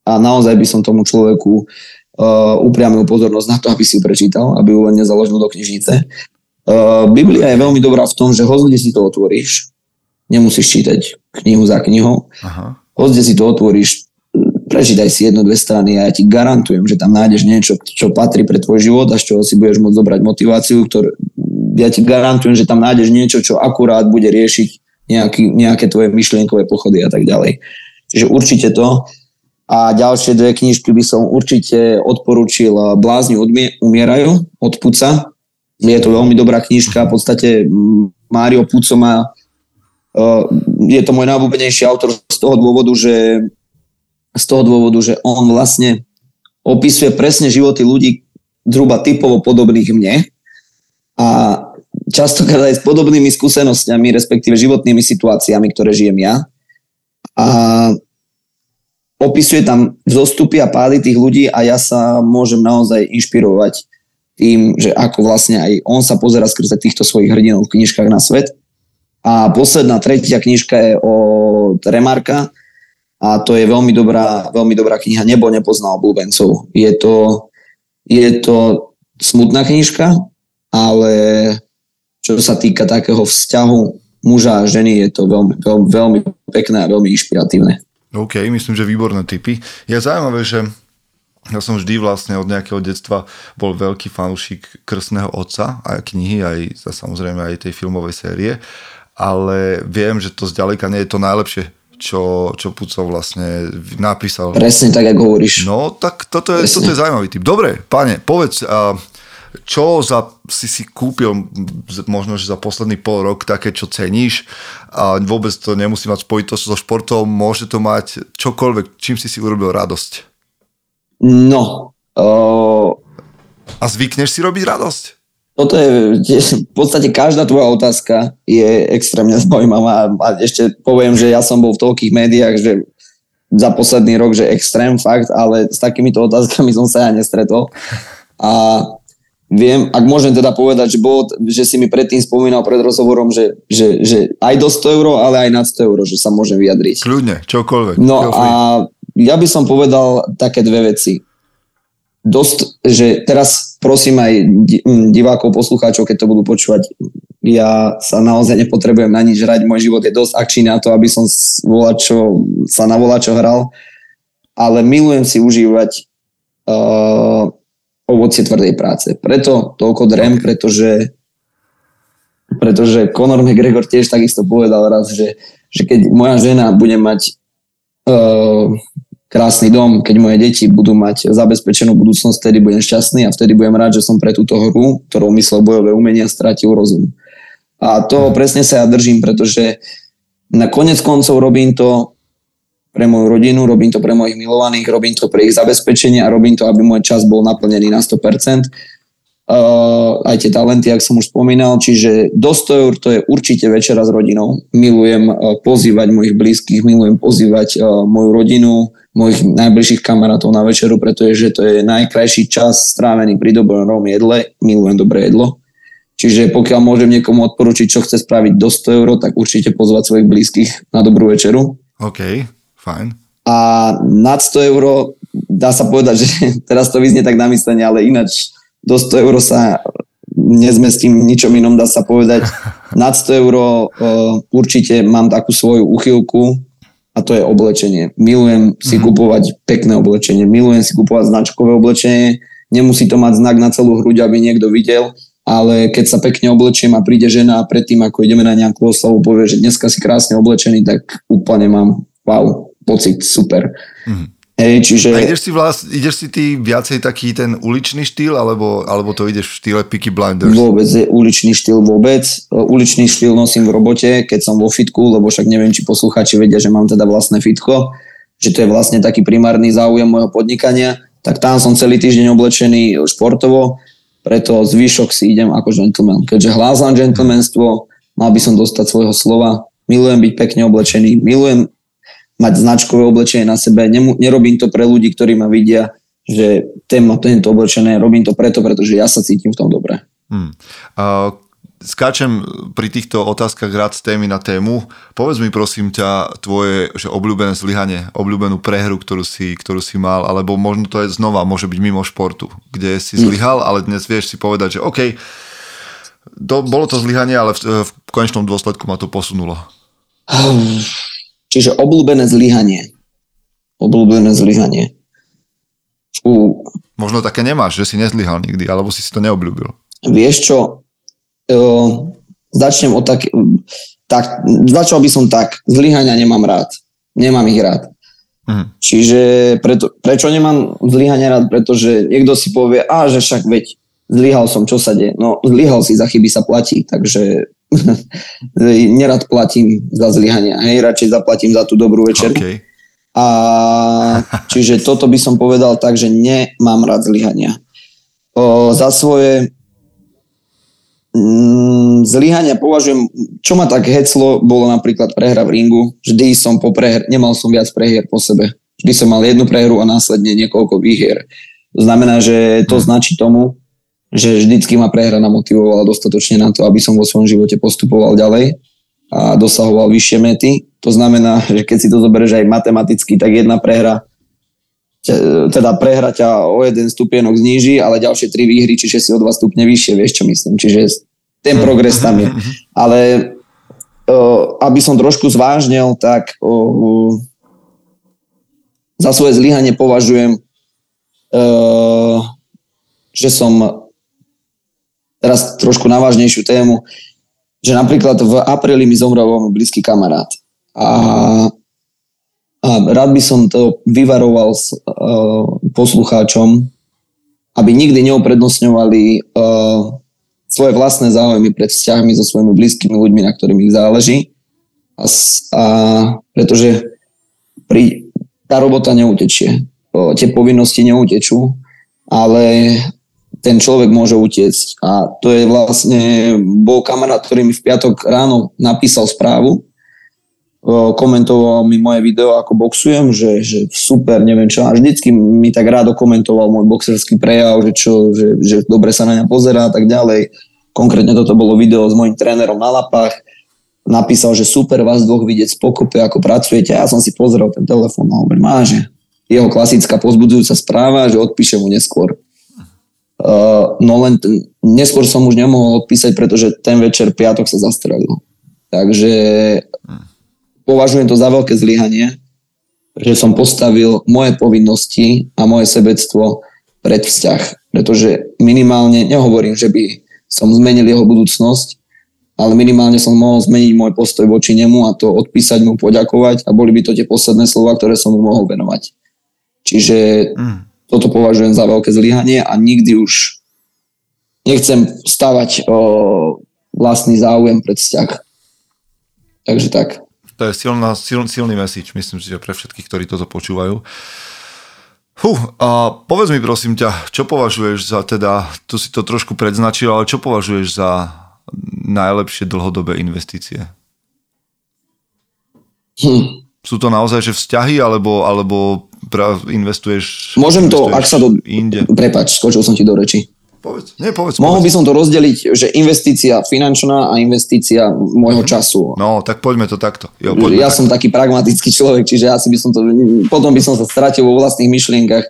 a naozaj by som tomu človeku uh, upriamil pozornosť na to, aby si ju prečítal, aby ju len nezaložil do knižnice. Uh, Biblia je veľmi dobrá v tom, že hoď si to otvoríš, nemusíš čítať knihu za knihou, Aha. Hoď si to otvoríš, prečítaj si jednu, dve strany a ja ti garantujem, že tam nájdeš niečo, čo patrí pre tvoj život a z čoho si budeš môcť zobrať motiváciu, ktoré, ja ti garantujem, že tam nájdeš niečo, čo akurát bude riešiť nejaký, nejaké tvoje myšlienkové pochody a tak ďalej. Čiže určite to. A ďalšie dve knižky by som určite odporúčil Blázni odmie- umierajú od Puca. Je to veľmi dobrá knižka, v podstate mm, Mário Puco má je to môj najobľúbenejší autor z toho dôvodu, že z toho dôvodu, že on vlastne opisuje presne životy ľudí zhruba typovo podobných mne a častokrát aj s podobnými skúsenosťami, respektíve životnými situáciami, ktoré žijem ja. A opisuje tam vzostupy a pády tých ľudí a ja sa môžem naozaj inšpirovať tým, že ako vlastne aj on sa pozera skrze týchto svojich hrdinov v knižkách na svet. A posledná, tretia knižka je od Remarka a to je veľmi dobrá, veľmi dobrá kniha Nebo nepozná obľúbencov. Je to, je to smutná knižka, ale čo sa týka takého vzťahu muža a ženy, je to veľmi, veľmi, veľmi pekné a veľmi inšpiratívne. OK, myslím, že výborné typy. Je zaujímavé, že ja som vždy vlastne od nejakého detstva bol veľký fanúšik Krstného otca, aj knihy, aj a samozrejme aj tej filmovej série, ale viem, že to zďaleka nie je to najlepšie, čo, čo Puco vlastne napísal. Presne tak, ako hovoríš. No, tak toto je, Presne. toto je zaujímavý typ. Dobre, pane, povedz, a čo za, si si kúpil možno, že za posledný pol rok také, čo ceníš a vôbec to nemusí mať spojitosť so športom, môže to mať čokoľvek, čím si si urobil radosť. No, uh, A zvykneš si robiť radosť? Toto je tiež, v podstate každá tvoja otázka je extrémne zaujímavá a ešte poviem, že ja som bol v toľkých médiách, že za posledný rok, že extrém fakt, ale s takýmito otázkami som sa ja nestretol. A viem, ak môžem teda povedať, že, bol, že si mi predtým spomínal pred rozhovorom, že, že, že aj do 100 eur, ale aj nad 100 eur, že sa môžem vyjadriť. Kľudne, čokoľvek. No a ja by som povedal také dve veci. Dosť, že teraz prosím aj divákov, poslucháčov, keď to budú počúvať, ja sa naozaj nepotrebujem na nič hrať, môj život je dosť akčný na to, aby som volačo, sa na volačo hral, ale milujem si užívať uh, ovocie tvrdej práce. Preto toľko drem, pretože pretože Conor McGregor tiež takisto povedal raz, že, že keď moja žena bude mať uh, krásny dom, keď moje deti budú mať zabezpečenú budúcnosť, vtedy budem šťastný a vtedy budem rád, že som pre túto hru, ktorou myslel bojové umenia, stratil rozum. A to presne sa ja držím, pretože na konec koncov robím to pre moju rodinu, robím to pre mojich milovaných, robím to pre ich zabezpečenie a robím to, aby môj čas bol naplnený na 100%. Uh, aj tie talenty, ak som už spomínal, čiže do 100 eur to je určite večera s rodinou. Milujem uh, pozývať mojich blízkych, milujem pozývať uh, moju rodinu, mojich najbližších kamarátov na večeru, pretože to je najkrajší čas strávený pri dobrom jedle. Milujem dobré jedlo. Čiže pokiaľ môžem niekomu odporučiť, čo chce spraviť do 100 eur, tak určite pozvať svojich blízkych na dobrú večeru. OK. Fajn. A nad 100 eur, dá sa povedať, že teraz to vyznie tak na myslenie, ale ináč do 100 eur sa nezmestím ničom inom, dá sa povedať. Nad 100 eur uh, určite mám takú svoju uchylku a to je oblečenie. Milujem si mm-hmm. kupovať pekné oblečenie, milujem si kupovať značkové oblečenie, nemusí to mať znak na celú hruď, aby niekto videl, ale keď sa pekne oblečiem a príde žena a predtým, ako ideme na nejakú oslavu, povie, že dneska si krásne oblečený, tak úplne mám wow, pocit super. Mm. Hej, čiže... A ideš si, vlast, ideš si ty viacej taký ten uličný štýl, alebo, alebo to ideš v štýle Peaky Blinders? Vôbec je uličný štýl vôbec. Uličný štýl nosím v robote, keď som vo fitku, lebo však neviem, či poslucháči vedia, že mám teda vlastné fitko, že to je vlastne taký primárny záujem môjho podnikania, tak tam som celý týždeň oblečený športovo, preto zvyšok si idem ako gentleman. Keďže hlásam gentlemanstvo, mal by som dostať svojho slova, milujem byť pekne oblečený, milujem mať značkové oblečenie na sebe. Nerobím to pre ľudí, ktorí ma vidia, že ten má tento oblečené. Robím to preto, pretože ja sa cítim v tom dobre. Hmm. Uh, skáčem pri týchto otázkach rád z témy na tému. Povedz mi prosím ťa tvoje že obľúbené zlyhanie, obľúbenú prehru, ktorú si, ktorú si mal, alebo možno to je znova, môže byť mimo športu, kde si zlyhal, ale dnes vieš si povedať, že OK, to, bolo to zlyhanie, ale v, v konečnom dôsledku ma to posunulo. Čiže obľúbené zlyhanie. Obľúbené zlyhanie. Fú. Možno také nemáš, že si nezlyhal nikdy, alebo si si to neobľúbil. Vieš čo, uh, začnem od tak, tak, začal by som tak, zlyhania nemám rád. Nemám ich rád. Mhm. Čiže preto, prečo nemám zlyhania rád? Pretože niekto si povie, a že však veď zlyhal som, čo sa deje? No zlyhal si, za chyby sa platí, takže nerad platím za zlyhania, hej, radšej zaplatím za tú dobrú večeru. Okay. A čiže toto by som povedal tak, že nemám rád zlyhania. O, za svoje mm, zlyhania považujem, čo ma tak heclo, bolo napríklad prehra v ringu. Vždy som po prehr, nemal som viac prehier po sebe. Vždy som mal jednu prehru a následne niekoľko výhier. To znamená, že to hm. značí tomu, že vždycky ma prehra namotivovala dostatočne na to, aby som vo svojom živote postupoval ďalej a dosahoval vyššie mety. To znamená, že keď si to zoberieš aj matematicky, tak jedna prehra teda prehra ťa o jeden stupienok zníži, ale ďalšie tri výhry, čiže si o dva stupne vyššie, vieš čo myslím. Čiže ten progres tam je. Ale aby som trošku zvážnil, tak za svoje zlyhanie považujem, že som teraz trošku na vážnejšiu tému, že napríklad v apríli mi zomrel veľmi blízky kamarát. A, a rád by som to vyvaroval s uh, poslucháčom, aby nikdy neuprednostňovali uh, svoje vlastné záujmy pred vzťahmi so svojimi blízkymi ľuďmi, na ktorým ich záleží. A, a pretože pri, tá robota neutečie. Uh, tie povinnosti neutečú, ale ten človek môže utiecť. A to je vlastne, bol kamarát, ktorý mi v piatok ráno napísal správu, o, komentoval mi moje video, ako boxujem, že, že super, neviem čo. A vždycky mi tak rádo komentoval môj boxerský prejav, že, čo, že, že dobre sa na mňa pozerá a tak ďalej. Konkrétne toto bolo video s mojim trénerom na lapách. Napísal, že super vás dvoch vidieť spokope, ako pracujete. Ja som si pozrel ten telefón a hovorím, má, že jeho klasická pozbudzujúca správa, že odpíše mu neskôr. Uh, no len t- neskôr som už nemohol odpísať, pretože ten večer piatok sa zastrelil. Takže považujem to za veľké zlyhanie, že som postavil moje povinnosti a moje sebectvo pred vzťah. Pretože minimálne, nehovorím, že by som zmenil jeho budúcnosť, ale minimálne som mohol zmeniť môj postoj voči nemu a to odpísať mu, poďakovať a boli by to tie posledné slova, ktoré som mu mohol venovať. Čiže mm toto považujem za veľké zlyhanie a nikdy už nechcem stavať o vlastný záujem pred vzťah. Takže tak. To je silná, sil, silný message, myslím si, že pre všetkých, ktorí toto počúvajú. Fú, a povedz mi prosím ťa, čo považuješ za teda, tu si to trošku predznačil, ale čo považuješ za najlepšie dlhodobé investície? Hm. Sú to naozaj že vzťahy, alebo, alebo pra, investuješ... Môžem to, investuješ ak sa do... Inde. Prepač, skočil som ti do reči. Povedz, nie, povedz. Mohol povedz. by som to rozdeliť, že investícia finančná a investícia môjho času. No, tak poďme to takto. Jo, poďme ja takto. som taký pragmatický človek, čiže asi by som to... Potom by som sa stratil vo vlastných myšlienkach.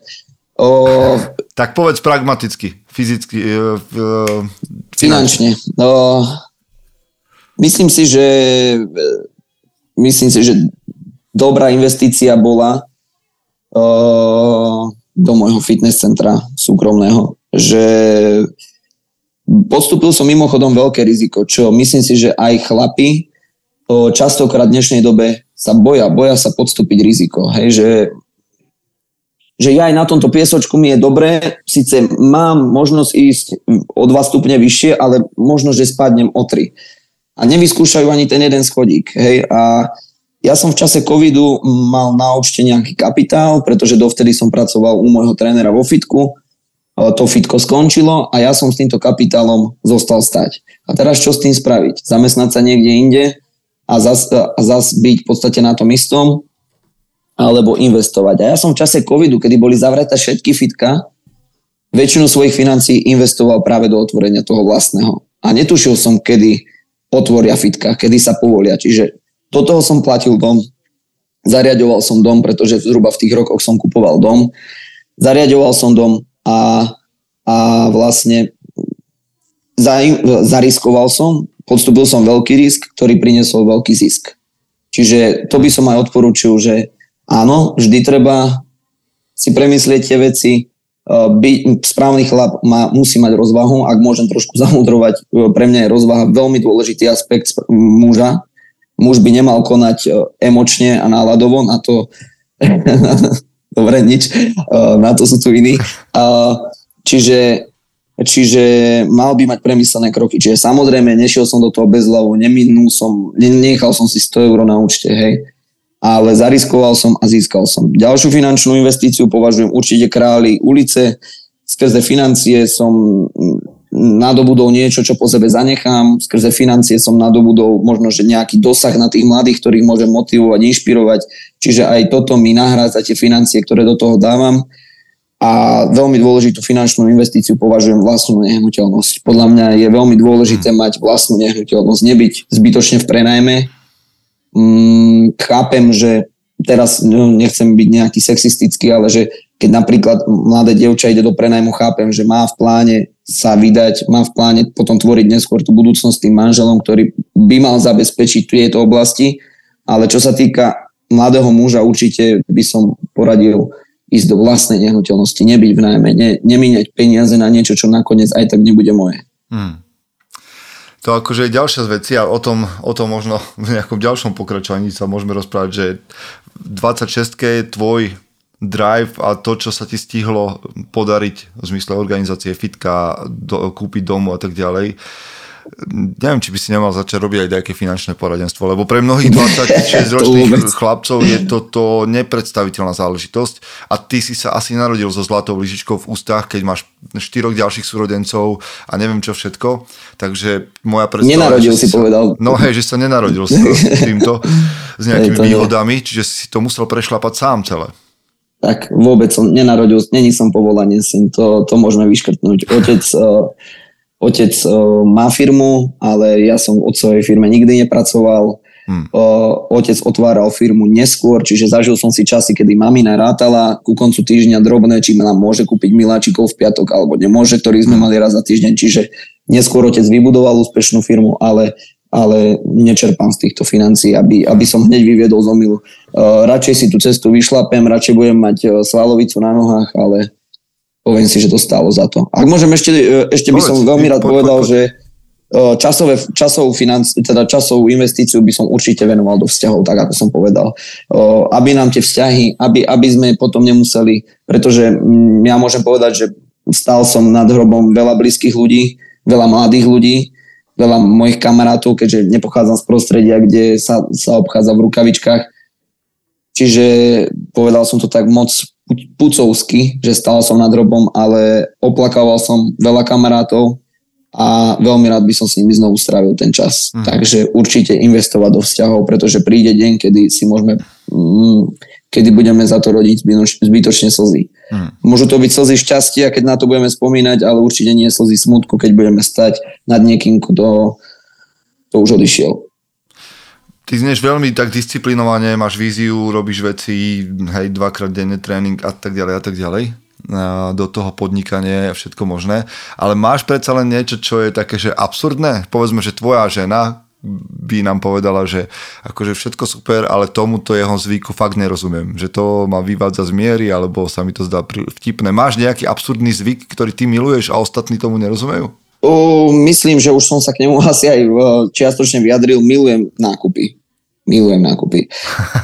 O, Tak povedz pragmaticky, fyzicky, e, e, finančne. O, myslím si, že myslím si, že dobrá investícia bola do môjho fitness centra súkromného, že podstúpil som mimochodom veľké riziko, čo myslím si, že aj chlapi častokrát v dnešnej dobe sa boja, boja sa podstúpiť riziko. Hej, že, že ja aj na tomto piesočku mi je dobré, síce mám možnosť ísť o 2 stupne vyššie, ale možno, že spadnem o 3. A nevyskúšajú ani ten jeden schodík. Hej, a ja som v čase covidu mal na účte nejaký kapitál, pretože dovtedy som pracoval u môjho trénera vo fitku. To fitko skončilo a ja som s týmto kapitálom zostal stať. A teraz čo s tým spraviť? Zamestnať sa niekde inde a zas, a zas byť v podstate na tom istom? Alebo investovať? A ja som v čase covidu, kedy boli zavreté všetky fitka, väčšinu svojich financií investoval práve do otvorenia toho vlastného. A netušil som, kedy otvoria fitka, kedy sa povolia. Čiže do toho som platil dom, zariadoval som dom, pretože zhruba v tých rokoch som kupoval dom. Zariadoval som dom a, a vlastne za, zariskoval som, podstúpil som veľký risk, ktorý priniesol veľký zisk. Čiže to by som aj odporúčil, že áno, vždy treba si premyslieť tie veci, byť, správny chlap má, musí mať rozvahu, ak môžem trošku zamudrovať, pre mňa je rozvaha veľmi dôležitý aspekt muža, muž by nemal konať emočne a náladovo, na to dobre, nič, na to sú tu iní. Čiže, čiže mal by mať premyslené kroky. Čiže samozrejme, nešiel som do toho bez hlavu, neminul som, nechal som si 100 eur na účte, hej. Ale zariskoval som a získal som. Ďalšiu finančnú investíciu považujem určite králi ulice. Skrze financie som nadobudol niečo, čo po sebe zanechám. Skrze financie som nadobudol možno, že nejaký dosah na tých mladých, ktorých môžem motivovať, inšpirovať. Čiže aj toto mi nahrádza tie financie, ktoré do toho dávam. A veľmi dôležitú finančnú investíciu považujem vlastnú nehnuteľnosť. Podľa mňa je veľmi dôležité mať vlastnú nehnuteľnosť, nebyť zbytočne v prenajme. Mm, chápem, že teraz no, nechcem byť nejaký sexistický, ale že keď napríklad mladé dievča ide do prenajmu, chápem, že má v pláne sa vydať, má v pláne potom tvoriť neskôr tú budúcnosť tým manželom, ktorý by mal zabezpečiť tieto oblasti, ale čo sa týka mladého muža, určite by som poradil ísť do vlastnej nehnuteľnosti, nebyť v nájme, ne, nemíňať peniaze na niečo, čo nakoniec aj tak nebude moje. Hmm. To akože je ďalšia z vecí a o tom, o tom možno v nejakom ďalšom pokračovaní sa môžeme rozprávať, že 26 je tvoj drive a to, čo sa ti stihlo podariť v zmysle organizácie fitka, do, kúpiť domu a tak ďalej. neviem, či by si nemal začať robiť aj nejaké finančné poradenstvo, lebo pre mnohých 26 ročných chlapcov je toto nepredstaviteľná záležitosť a ty si sa asi narodil so zlatou lyžičkou v ústach, keď máš štyroch ďalších súrodencov a neviem čo všetko, takže moja predstava... Nenarodil si sa, povedal. No hej, že sa nenarodil s týmto, s nejakými výhodami, čiže si to musel prešlapať sám celé tak vôbec som nenarodil, není som povolanie syn, to, to môžeme vyškrtnúť. Otec, uh, otec uh, má firmu, ale ja som od svojej firme nikdy nepracoval. Hmm. Uh, otec otváral firmu neskôr, čiže zažil som si časy, kedy mamina rátala ku koncu týždňa drobné, či nám môže kúpiť miláčikov v piatok alebo nemôže, ktorý sme mali raz za týždeň, čiže neskôr otec vybudoval úspešnú firmu, ale ale nečerpám z týchto financií, aby, aby som hneď vyviedol z omilu. Uh, radšej si tú cestu vyšlapem, radšej budem mať uh, svalovicu na nohách, ale poviem si, že to stálo za to. Ak môžem ešte, uh, ešte by som veľmi rád povedal, že časové, časovú, financi, teda časovú investíciu by som určite venoval do vzťahov, tak ako som povedal. Aby nám tie vzťahy, aby, aby sme potom nemuseli, pretože mm, ja môžem povedať, že stál som nad hrobom veľa blízkych ľudí, veľa mladých ľudí, veľa mojich kamarátov, keďže nepochádzam z prostredia, kde sa, sa obchádza v rukavičkách. Čiže povedal som to tak moc pucovsky, že stal som nad robom, ale oplakával som veľa kamarátov a veľmi rád by som s nimi znovu strávil ten čas. Mm. Takže určite investovať do vzťahov, pretože príde deň, kedy si môžeme, mm, kedy budeme za to rodiť zbytočne slzy. Mm. Môžu to byť slzy šťastia, keď na to budeme spomínať, ale určite nie slzy smutku, keď budeme stať nad niekým, kto to už odišiel. Ty znieš veľmi tak disciplinovane, máš víziu, robíš veci, hej, dvakrát denne tréning a tak ďalej a tak ďalej do toho podnikania a všetko možné, ale máš predsa len niečo, čo je také, že absurdné? Povedzme, že tvoja žena by nám povedala, že akože všetko super, ale tomuto jeho zvyku fakt nerozumiem. Že to ma vyvádza z miery, alebo sa mi to zdá vtipné. Máš nejaký absurdný zvyk, ktorý ty miluješ a ostatní tomu nerozumejú? O, myslím, že už som sa k nemu asi aj čiastočne vyjadril. Milujem nákupy milujem nákupy.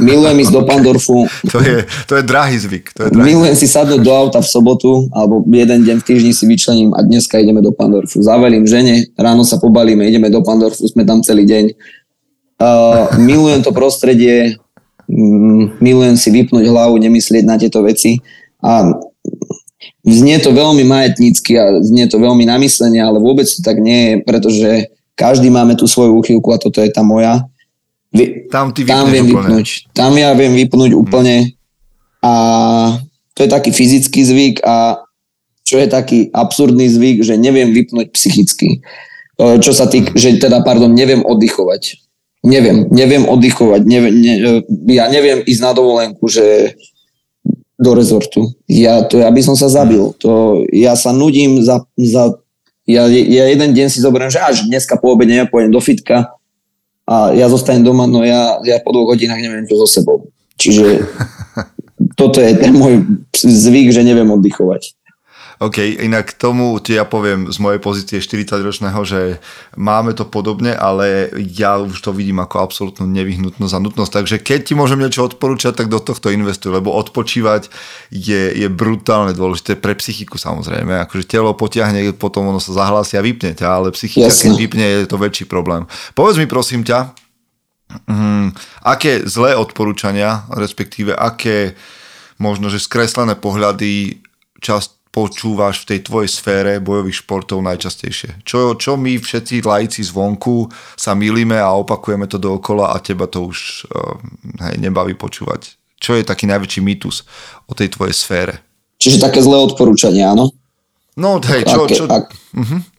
Milujem ísť do Pandorfu. To je, to je drahý zvyk. To je drahý milujem si sadnúť do auta v sobotu, alebo jeden deň v týždni si vyčlením a dneska ideme do Pandorfu. Zavelím žene, ráno sa pobalíme, ideme do Pandorfu, sme tam celý deň. Uh, milujem to prostredie, mm, milujem si vypnúť hlavu, nemyslieť na tieto veci a znie to veľmi majetnícky a znie to veľmi namyslenie, ale vôbec to tak nie je, pretože každý máme tú svoju úchylku a toto je tá moja tam ty tam viem úplne. vypnúť. Tam ja viem vypnúť hmm. úplne a to je taký fyzický zvyk a čo je taký absurdný zvyk, že neviem vypnúť psychicky. Čo sa týk, že teda, pardon, neviem oddychovať. Neviem, neviem oddychovať. Neviem, ne, ja neviem ísť na dovolenku, že do rezortu. Ja, to ja by som sa zabil. To, ja sa nudím za, za ja, ja jeden deň si zoberiem, že až dneska po obede ja pôjdem do fitka, a ja zostanem doma, no ja, ja po dvoch hodinách neviem čo so sebou. Čiže toto je ten môj zvyk, že neviem oddychovať. OK, inak tomu ti ja poviem z mojej pozície 40-ročného, že máme to podobne, ale ja už to vidím ako absolútnu nevyhnutnosť a nutnosť. Takže keď ti môžem niečo odporúčať, tak do tohto investuj, lebo odpočívať je, je brutálne dôležité pre psychiku samozrejme. Akože telo potiahne, potom ono sa zahlási a vypne ťa, ale psychika, Jasne. keď vypne, je to väčší problém. Povedz mi prosím ťa, hm, aké zlé odporúčania, respektíve aké možno, že skreslené pohľady časť počúvaš v tej tvojej sfére bojových športov najčastejšie? Čo, čo my všetci lajci zvonku sa milíme a opakujeme to dookola a teba to už uh, hej, nebaví počúvať? Čo je taký najväčší mýtus o tej tvojej sfére? Čiže také zlé odporúčanie, áno? No, hej, čo... Aké, čo... Ak, uh-huh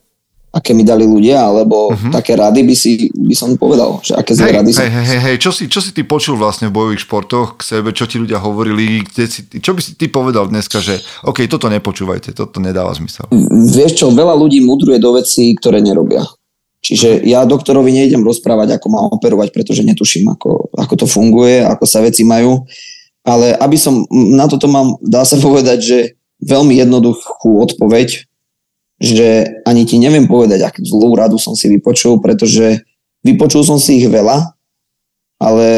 aké mi dali ľudia, alebo uh-huh. také rady by si by som povedal, že aké hey, rady hej, hej, hej, čo si, čo si ty počul vlastne v bojových športoch k sebe, čo ti ľudia hovorili, kde si, čo by si ty povedal dneska, že OK, toto nepočúvajte, toto nedáva zmysel. Vieš čo, veľa ľudí mudruje do vecí, ktoré nerobia. Čiže ja doktorovi nejdem rozprávať, ako má operovať, pretože netuším, ako, ako to funguje, ako sa veci majú. Ale aby som, na toto mám, dá sa povedať, že veľmi jednoduchú odpoveď, že ani ti neviem povedať, akú zlú radu som si vypočul, pretože vypočul som si ich veľa, ale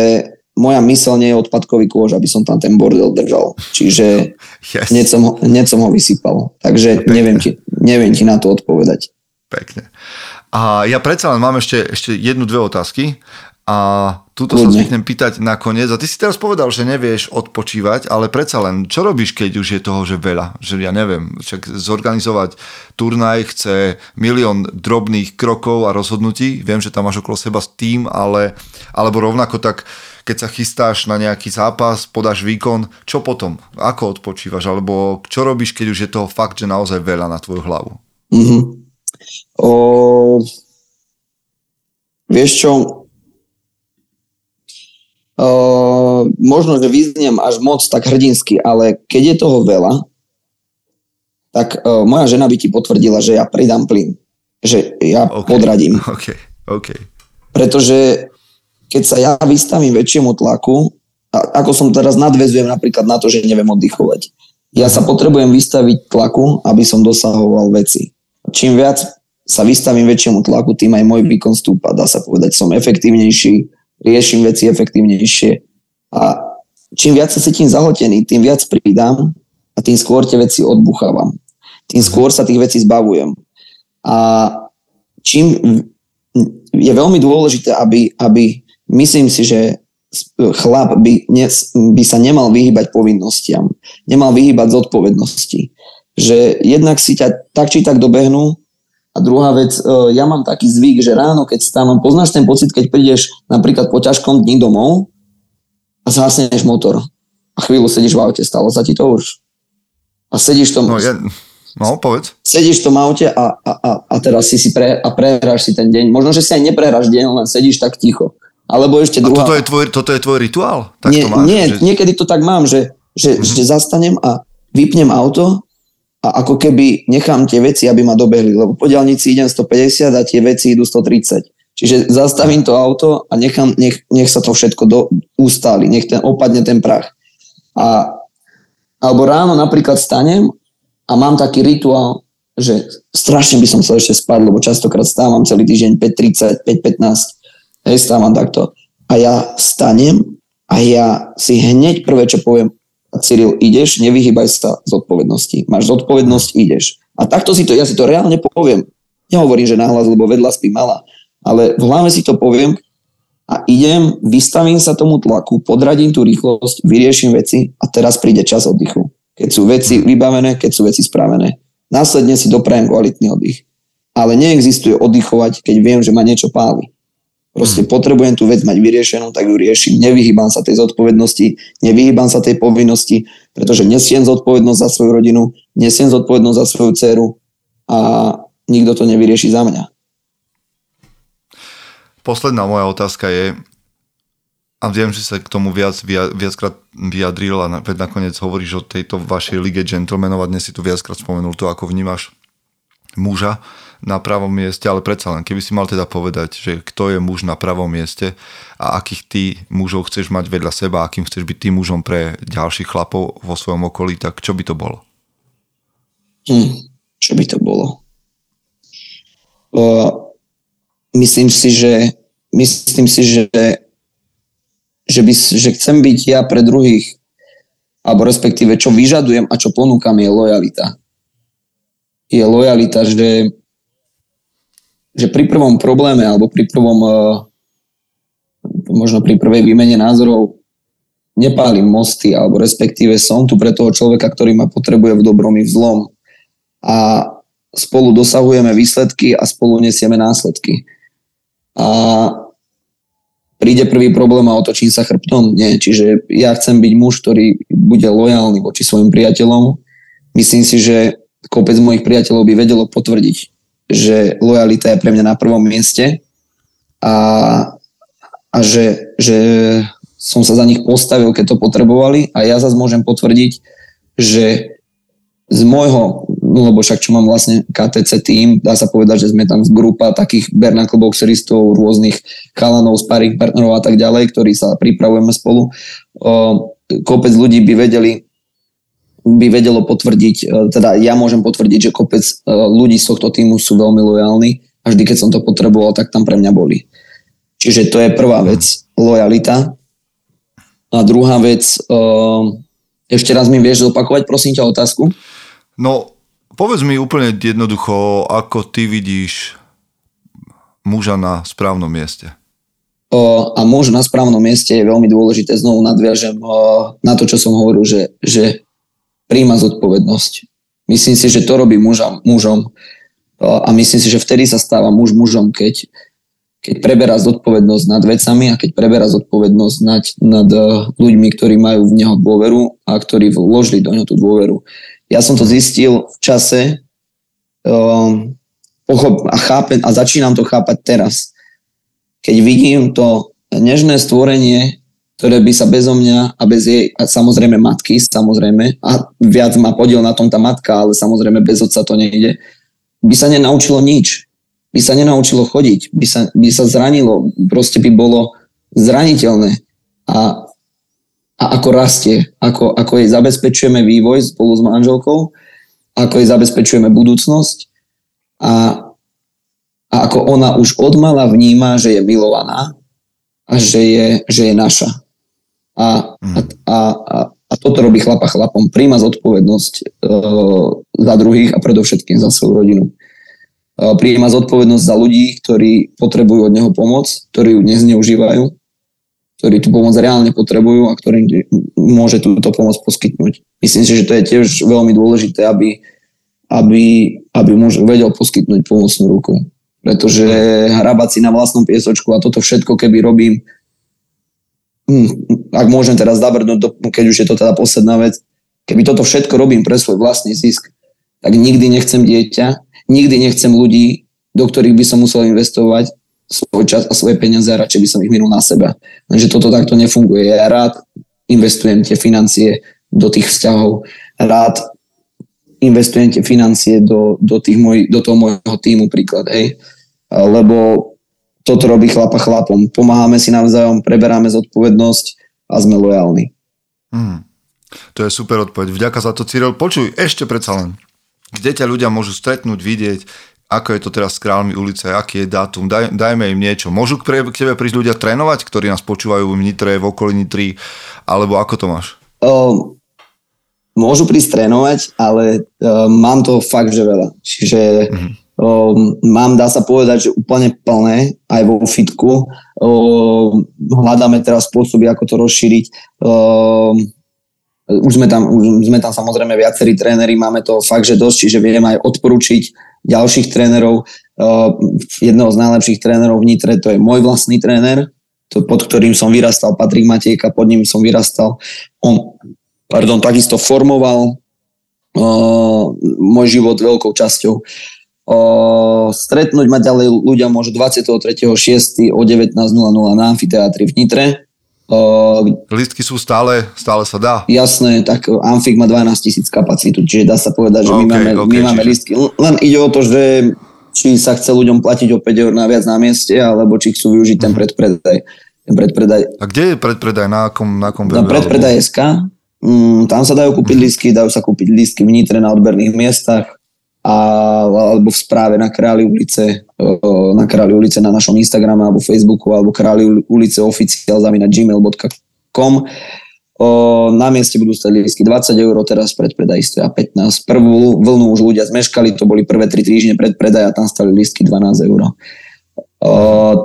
moja mysel nie je odpadkový kôž, aby som tam ten bordel držal. Čiže yes. hneď, som, hneď som ho vysypal. Takže neviem ti, neviem ti na to odpovedať. Pekne. A ja predsa len mám ešte, ešte jednu, dve otázky. A túto sa zvyknem pýtať nakoniec. A ty si teraz povedal, že nevieš odpočívať, ale predsa len, čo robíš, keď už je toho, že veľa? Že ja neviem, však zorganizovať turnaj chce milión drobných krokov a rozhodnutí. Viem, že tam máš okolo seba tým, ale, alebo rovnako tak, keď sa chystáš na nejaký zápas, podáš výkon, čo potom? Ako odpočívaš? Alebo čo robíš, keď už je toho fakt, že naozaj veľa na tvoju hlavu? Mhm. O, vieš čo, o, možno, že vyzniem až moc tak hrdinsky, ale keď je toho veľa, tak o, moja žena by ti potvrdila, že ja pridám plyn. Že ja OK. podradím. OK, OK. Pretože keď sa ja vystavím väčšiemu tlaku, a ako som teraz nadvezujem napríklad na to, že neviem oddychovať. Ja sa potrebujem vystaviť tlaku, aby som dosahoval veci. Čím viac sa vystavím väčšiemu tlaku, tým aj môj výkon stúpa. Dá sa povedať, som efektívnejší, riešim veci efektívnejšie. A čím viac sa cítim zahltený, tým viac pridám a tým skôr tie veci odbuchávam. Tým skôr sa tých vecí zbavujem. A čím je veľmi dôležité, aby, aby myslím si, že chlap by, by sa nemal vyhýbať povinnostiam, nemal vyhýbať zodpovednosti. Že jednak si ťa tak či tak dobehnú a druhá vec, e, ja mám taký zvyk, že ráno, keď stávam, poznáš ten pocit, keď prídeš napríklad po ťažkom dni domov a zhasneš motor a chvíľu sedíš v aute, stalo sa ti to už. A sedíš tom, No, ja, no povedz. sedíš v tom aute a, a, a, a teraz si si pre, a prehráš si ten deň. Možno, že si aj neprehráš deň, len sedíš tak ticho. Alebo ešte A druhá... toto je tvoj, toto je tvoj rituál? Tak nie, to máš, nie že... niekedy to tak mám, že, že, mm-hmm. že zastanem a vypnem auto a ako keby nechám tie veci, aby ma dobehli, lebo po diálnici idem 150 a tie veci idú 130. Čiže zastavím to auto a nechám, nech, nech sa to všetko do, ustáli, nech ten, opadne ten prach. A, alebo ráno napríklad stanem a mám taký rituál, že strašne by som chcel ešte spať, lebo častokrát stávam celý týždeň 5.30, 5.15 Hej, stávam takto. A ja stanem a ja si hneď prvé, čo poviem, Cyril, ideš, nevyhýbaj sa zodpovednosti. Máš zodpovednosť, ideš. A takto si to, ja si to reálne poviem. Nehovorím, že nahlas, lebo vedľa spí mala. Ale v hlave si to poviem a idem, vystavím sa tomu tlaku, podradím tú rýchlosť, vyrieším veci a teraz príde čas oddychu. Keď sú veci vybavené, keď sú veci spravené. Následne si doprajem kvalitný oddych. Ale neexistuje oddychovať, keď viem, že ma niečo páli. Proste potrebujem tú vec mať vyriešenú, tak ju riešim. Nevyhýbam sa tej zodpovednosti, nevyhýbam sa tej povinnosti, pretože nesiem zodpovednosť za svoju rodinu, nesiem zodpovednosť za svoju dceru a nikto to nevyrieši za mňa. Posledná moja otázka je, a viem, že sa k tomu viac, via- viackrát vyjadril a na- veď nakoniec hovoríš o tejto vašej lige gentlemanov a dnes si tu viackrát spomenul to, ako vnímaš muža na pravom mieste, ale predsa len, keby si mal teda povedať, že kto je muž na pravom mieste a akých ty mužov chceš mať vedľa seba, akým chceš byť tým mužom pre ďalších chlapov vo svojom okolí, tak čo by to bolo? Hm, čo by to bolo? Uh, myslím si, že myslím si, že, že, by, že chcem byť ja pre druhých alebo respektíve čo vyžadujem a čo ponúkam je lojalita. Je lojalita, že, že pri prvom probléme alebo pri prvom uh, možno pri prvej výmene názorov nepálim mosty, alebo respektíve som tu pre toho človeka, ktorý ma potrebuje v dobrom i v zlom. A spolu dosahujeme výsledky a spolu nesieme následky. A príde prvý problém a otočím sa chrbtom? Nie. Čiže ja chcem byť muž, ktorý bude lojálny voči svojim priateľom. Myslím si, že kopec mojich priateľov by vedelo potvrdiť, že lojalita je pre mňa na prvom mieste a, a že, že som sa za nich postavil, keď to potrebovali a ja zase môžem potvrdiť, že z môjho, no lebo však čo mám vlastne KTC tým, dá sa povedať, že sme tam z grupa takých bernacle boxeristov, rôznych chalanov, sparring partnerov a tak ďalej, ktorí sa pripravujeme spolu. O, kopec ľudí by vedeli by vedelo potvrdiť, e, teda ja môžem potvrdiť, že kopec e, ľudí z tohto týmu sú veľmi lojálni a vždy, keď som to potreboval, tak tam pre mňa boli. Čiže to je prvá vec, lojalita. A druhá vec, uh, ešte raz mi vieš zopakovať, prosím ťa, otázku? No, povedz mi úplne jednoducho, ako ty vidíš muža na správnom mieste? O, a muž na správnom mieste je veľmi dôležité. Znovu nadviažem o, na to, čo som hovoril, že, že príjma zodpovednosť. Myslím si, že to robí muža, mužom. A myslím si, že vtedy sa stáva muž mužom, keď, keď preberá zodpovednosť nad vecami a keď preberá zodpovednosť nad, nad ľuďmi, ktorí majú v neho dôveru a ktorí vložili do neho tú dôveru. Ja som to zistil v čase um, a, chápem, a začínam to chápať teraz keď vidím to nežné stvorenie, ktoré by sa bezo mňa a bez jej, a samozrejme matky, samozrejme, a viac má podiel na tom tá matka, ale samozrejme bez otca to nejde, by sa nenaučilo nič. By sa nenaučilo chodiť, by sa, by sa zranilo, proste by bolo zraniteľné. A, a ako rastie, ako, ako jej zabezpečujeme vývoj spolu s manželkou, ako jej zabezpečujeme budúcnosť a a ako ona už odmala vníma, že je milovaná a že je, že je naša. A, mm. a, a, a toto robí chlapa chlapom. Príjma zodpovednosť uh, za druhých a predovšetkým za svoju rodinu. Uh, príjma zodpovednosť za ľudí, ktorí potrebujú od neho pomoc, ktorí ju nezneužívajú, ktorí tú pomoc reálne potrebujú a ktorým môže túto pomoc poskytnúť. Myslím si, že to je tiež veľmi dôležité, aby, aby, aby muž vedel poskytnúť pomocnú ruku pretože hrabať si na vlastnom piesočku a toto všetko, keby robím, ak môžem teraz zabrnúť, keď už je to teda posledná vec, keby toto všetko robím pre svoj vlastný zisk, tak nikdy nechcem dieťa, nikdy nechcem ľudí, do ktorých by som musel investovať svoj čas a svoje peniaze a radšej by som ich minul na seba. Lenže toto takto nefunguje. Ja rád investujem tie financie do tých vzťahov, rád investujem tie financie do, do, tých moj, do toho môjho týmu príklad, hej lebo toto robí chlapa chlapom. Pomáhame si navzájom, preberáme zodpovednosť a sme lojálni. Hmm. To je super odpoveď. Vďaka za to, Cyril. Počuj, ešte predsa len. Kde ťa ľudia môžu stretnúť, vidieť, ako je to teraz s kráľmi ulice, aký je dátum, daj, dajme im niečo. Môžu k, pre, k tebe prísť ľudia trénovať, ktorí nás počúvajú v Nitre, v okolí Nitry, alebo ako to máš? Um, môžu prísť trénovať, ale um, mám to fakt, že veľa. Čiže mm-hmm Um, mám, dá sa povedať, že úplne plné aj vo fitku. Um, hľadáme teraz spôsoby, ako to rozšíriť. Um, už sme tam, už sme tam samozrejme viacerí tréneri, máme to fakt, že dosť, čiže viem aj odporučiť ďalších trénerov. Uh, jedného z najlepších trénerov v Nitre, to je môj vlastný tréner, to, pod ktorým som vyrastal, Patrik Matieka, pod ním som vyrastal. On, pardon, takisto formoval uh, môj život veľkou časťou. O, stretnúť ma ďalej ľudia môžu 23.6. o 19.00 na amfiteátri v Nitre. O, Listky sú stále, stále sa dá. Jasné, tak Amfik má 12 tisíc kapacitu, čiže dá sa povedať, že okay, my máme, okay, my máme čiže... listky. Len ide o to, že či sa chce ľuďom platiť o 5 eur na viac na mieste, alebo či chcú využiť ten mhm. predpredaj. Ten predpredaj. A kde je predpredaj? Na akom, na akom Na predpredaj SK. Mm, tam sa dajú kúpiť mm. listky, dajú sa kúpiť listky v Nitre na odberných miestach a, alebo v správe na Králi ulice, na Králi ulice na našom Instagrame alebo Facebooku alebo Králi ulice oficiál na gmail.com na mieste budú stať lístky 20 eur, teraz predpredaj stoja 15. Prvú vlnu už ľudia zmeškali, to boli prvé 3 týždne predpredaj a tam stali lístky 12 eur.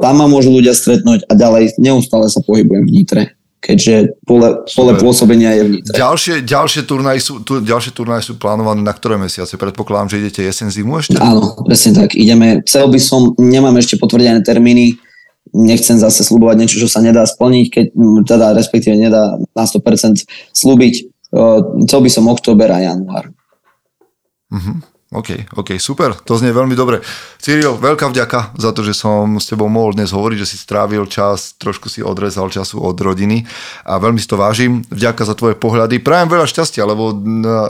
Tam ma môžu ľudia stretnúť a ďalej neustále sa pohybujem v Nitre keďže pole, pole pôsobenia je v Nitre. Ďalšie, ďalšie, turnaje sú, tu, ďalšie turnaje sú plánované na ktoré mesiace? Predpokladám, že idete jesen zimu ešte? Áno, presne tak. Ideme, chcel by som, nemám ešte potvrdené termíny, nechcem zase slubovať niečo, čo sa nedá splniť, keď teda respektíve nedá na 100% slúbiť. Chcel by som október a január. Uh-huh. OK, OK, super, to znie veľmi dobre. Cyril, veľká vďaka za to, že som s tebou mohol dnes hovoriť, že si strávil čas, trošku si odrezal času od rodiny a veľmi si to vážim. Vďaka za tvoje pohľady. Prajem veľa šťastia, lebo,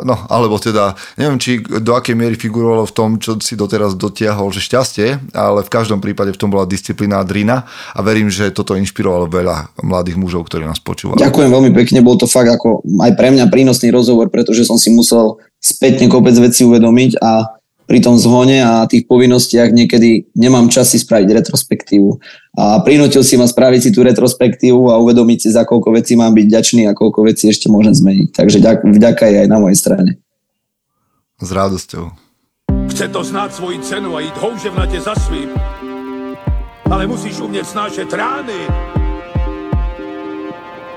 no, alebo teda, neviem, či do akej miery figurovalo v tom, čo si doteraz dotiahol, že šťastie, ale v každom prípade v tom bola disciplína a drina a verím, že toto inšpirovalo veľa mladých mužov, ktorí nás počúvali. Ďakujem veľmi pekne, bol to fakt ako aj pre mňa prínosný rozhovor, pretože som si musel spätne kopec veci uvedomiť a pri tom zhone a tých povinnostiach niekedy nemám čas si spraviť retrospektívu. A prinútil si ma spraviť si tú retrospektívu a uvedomiť si, za koľko vecí mám byť ďačný a koľko vecí ešte môžem zmeniť. Takže vďaka je aj na mojej strane. S radosťou. Chce to znáť svoji cenu a ísť houževnate za svým, Ale musíš umět snášet rány.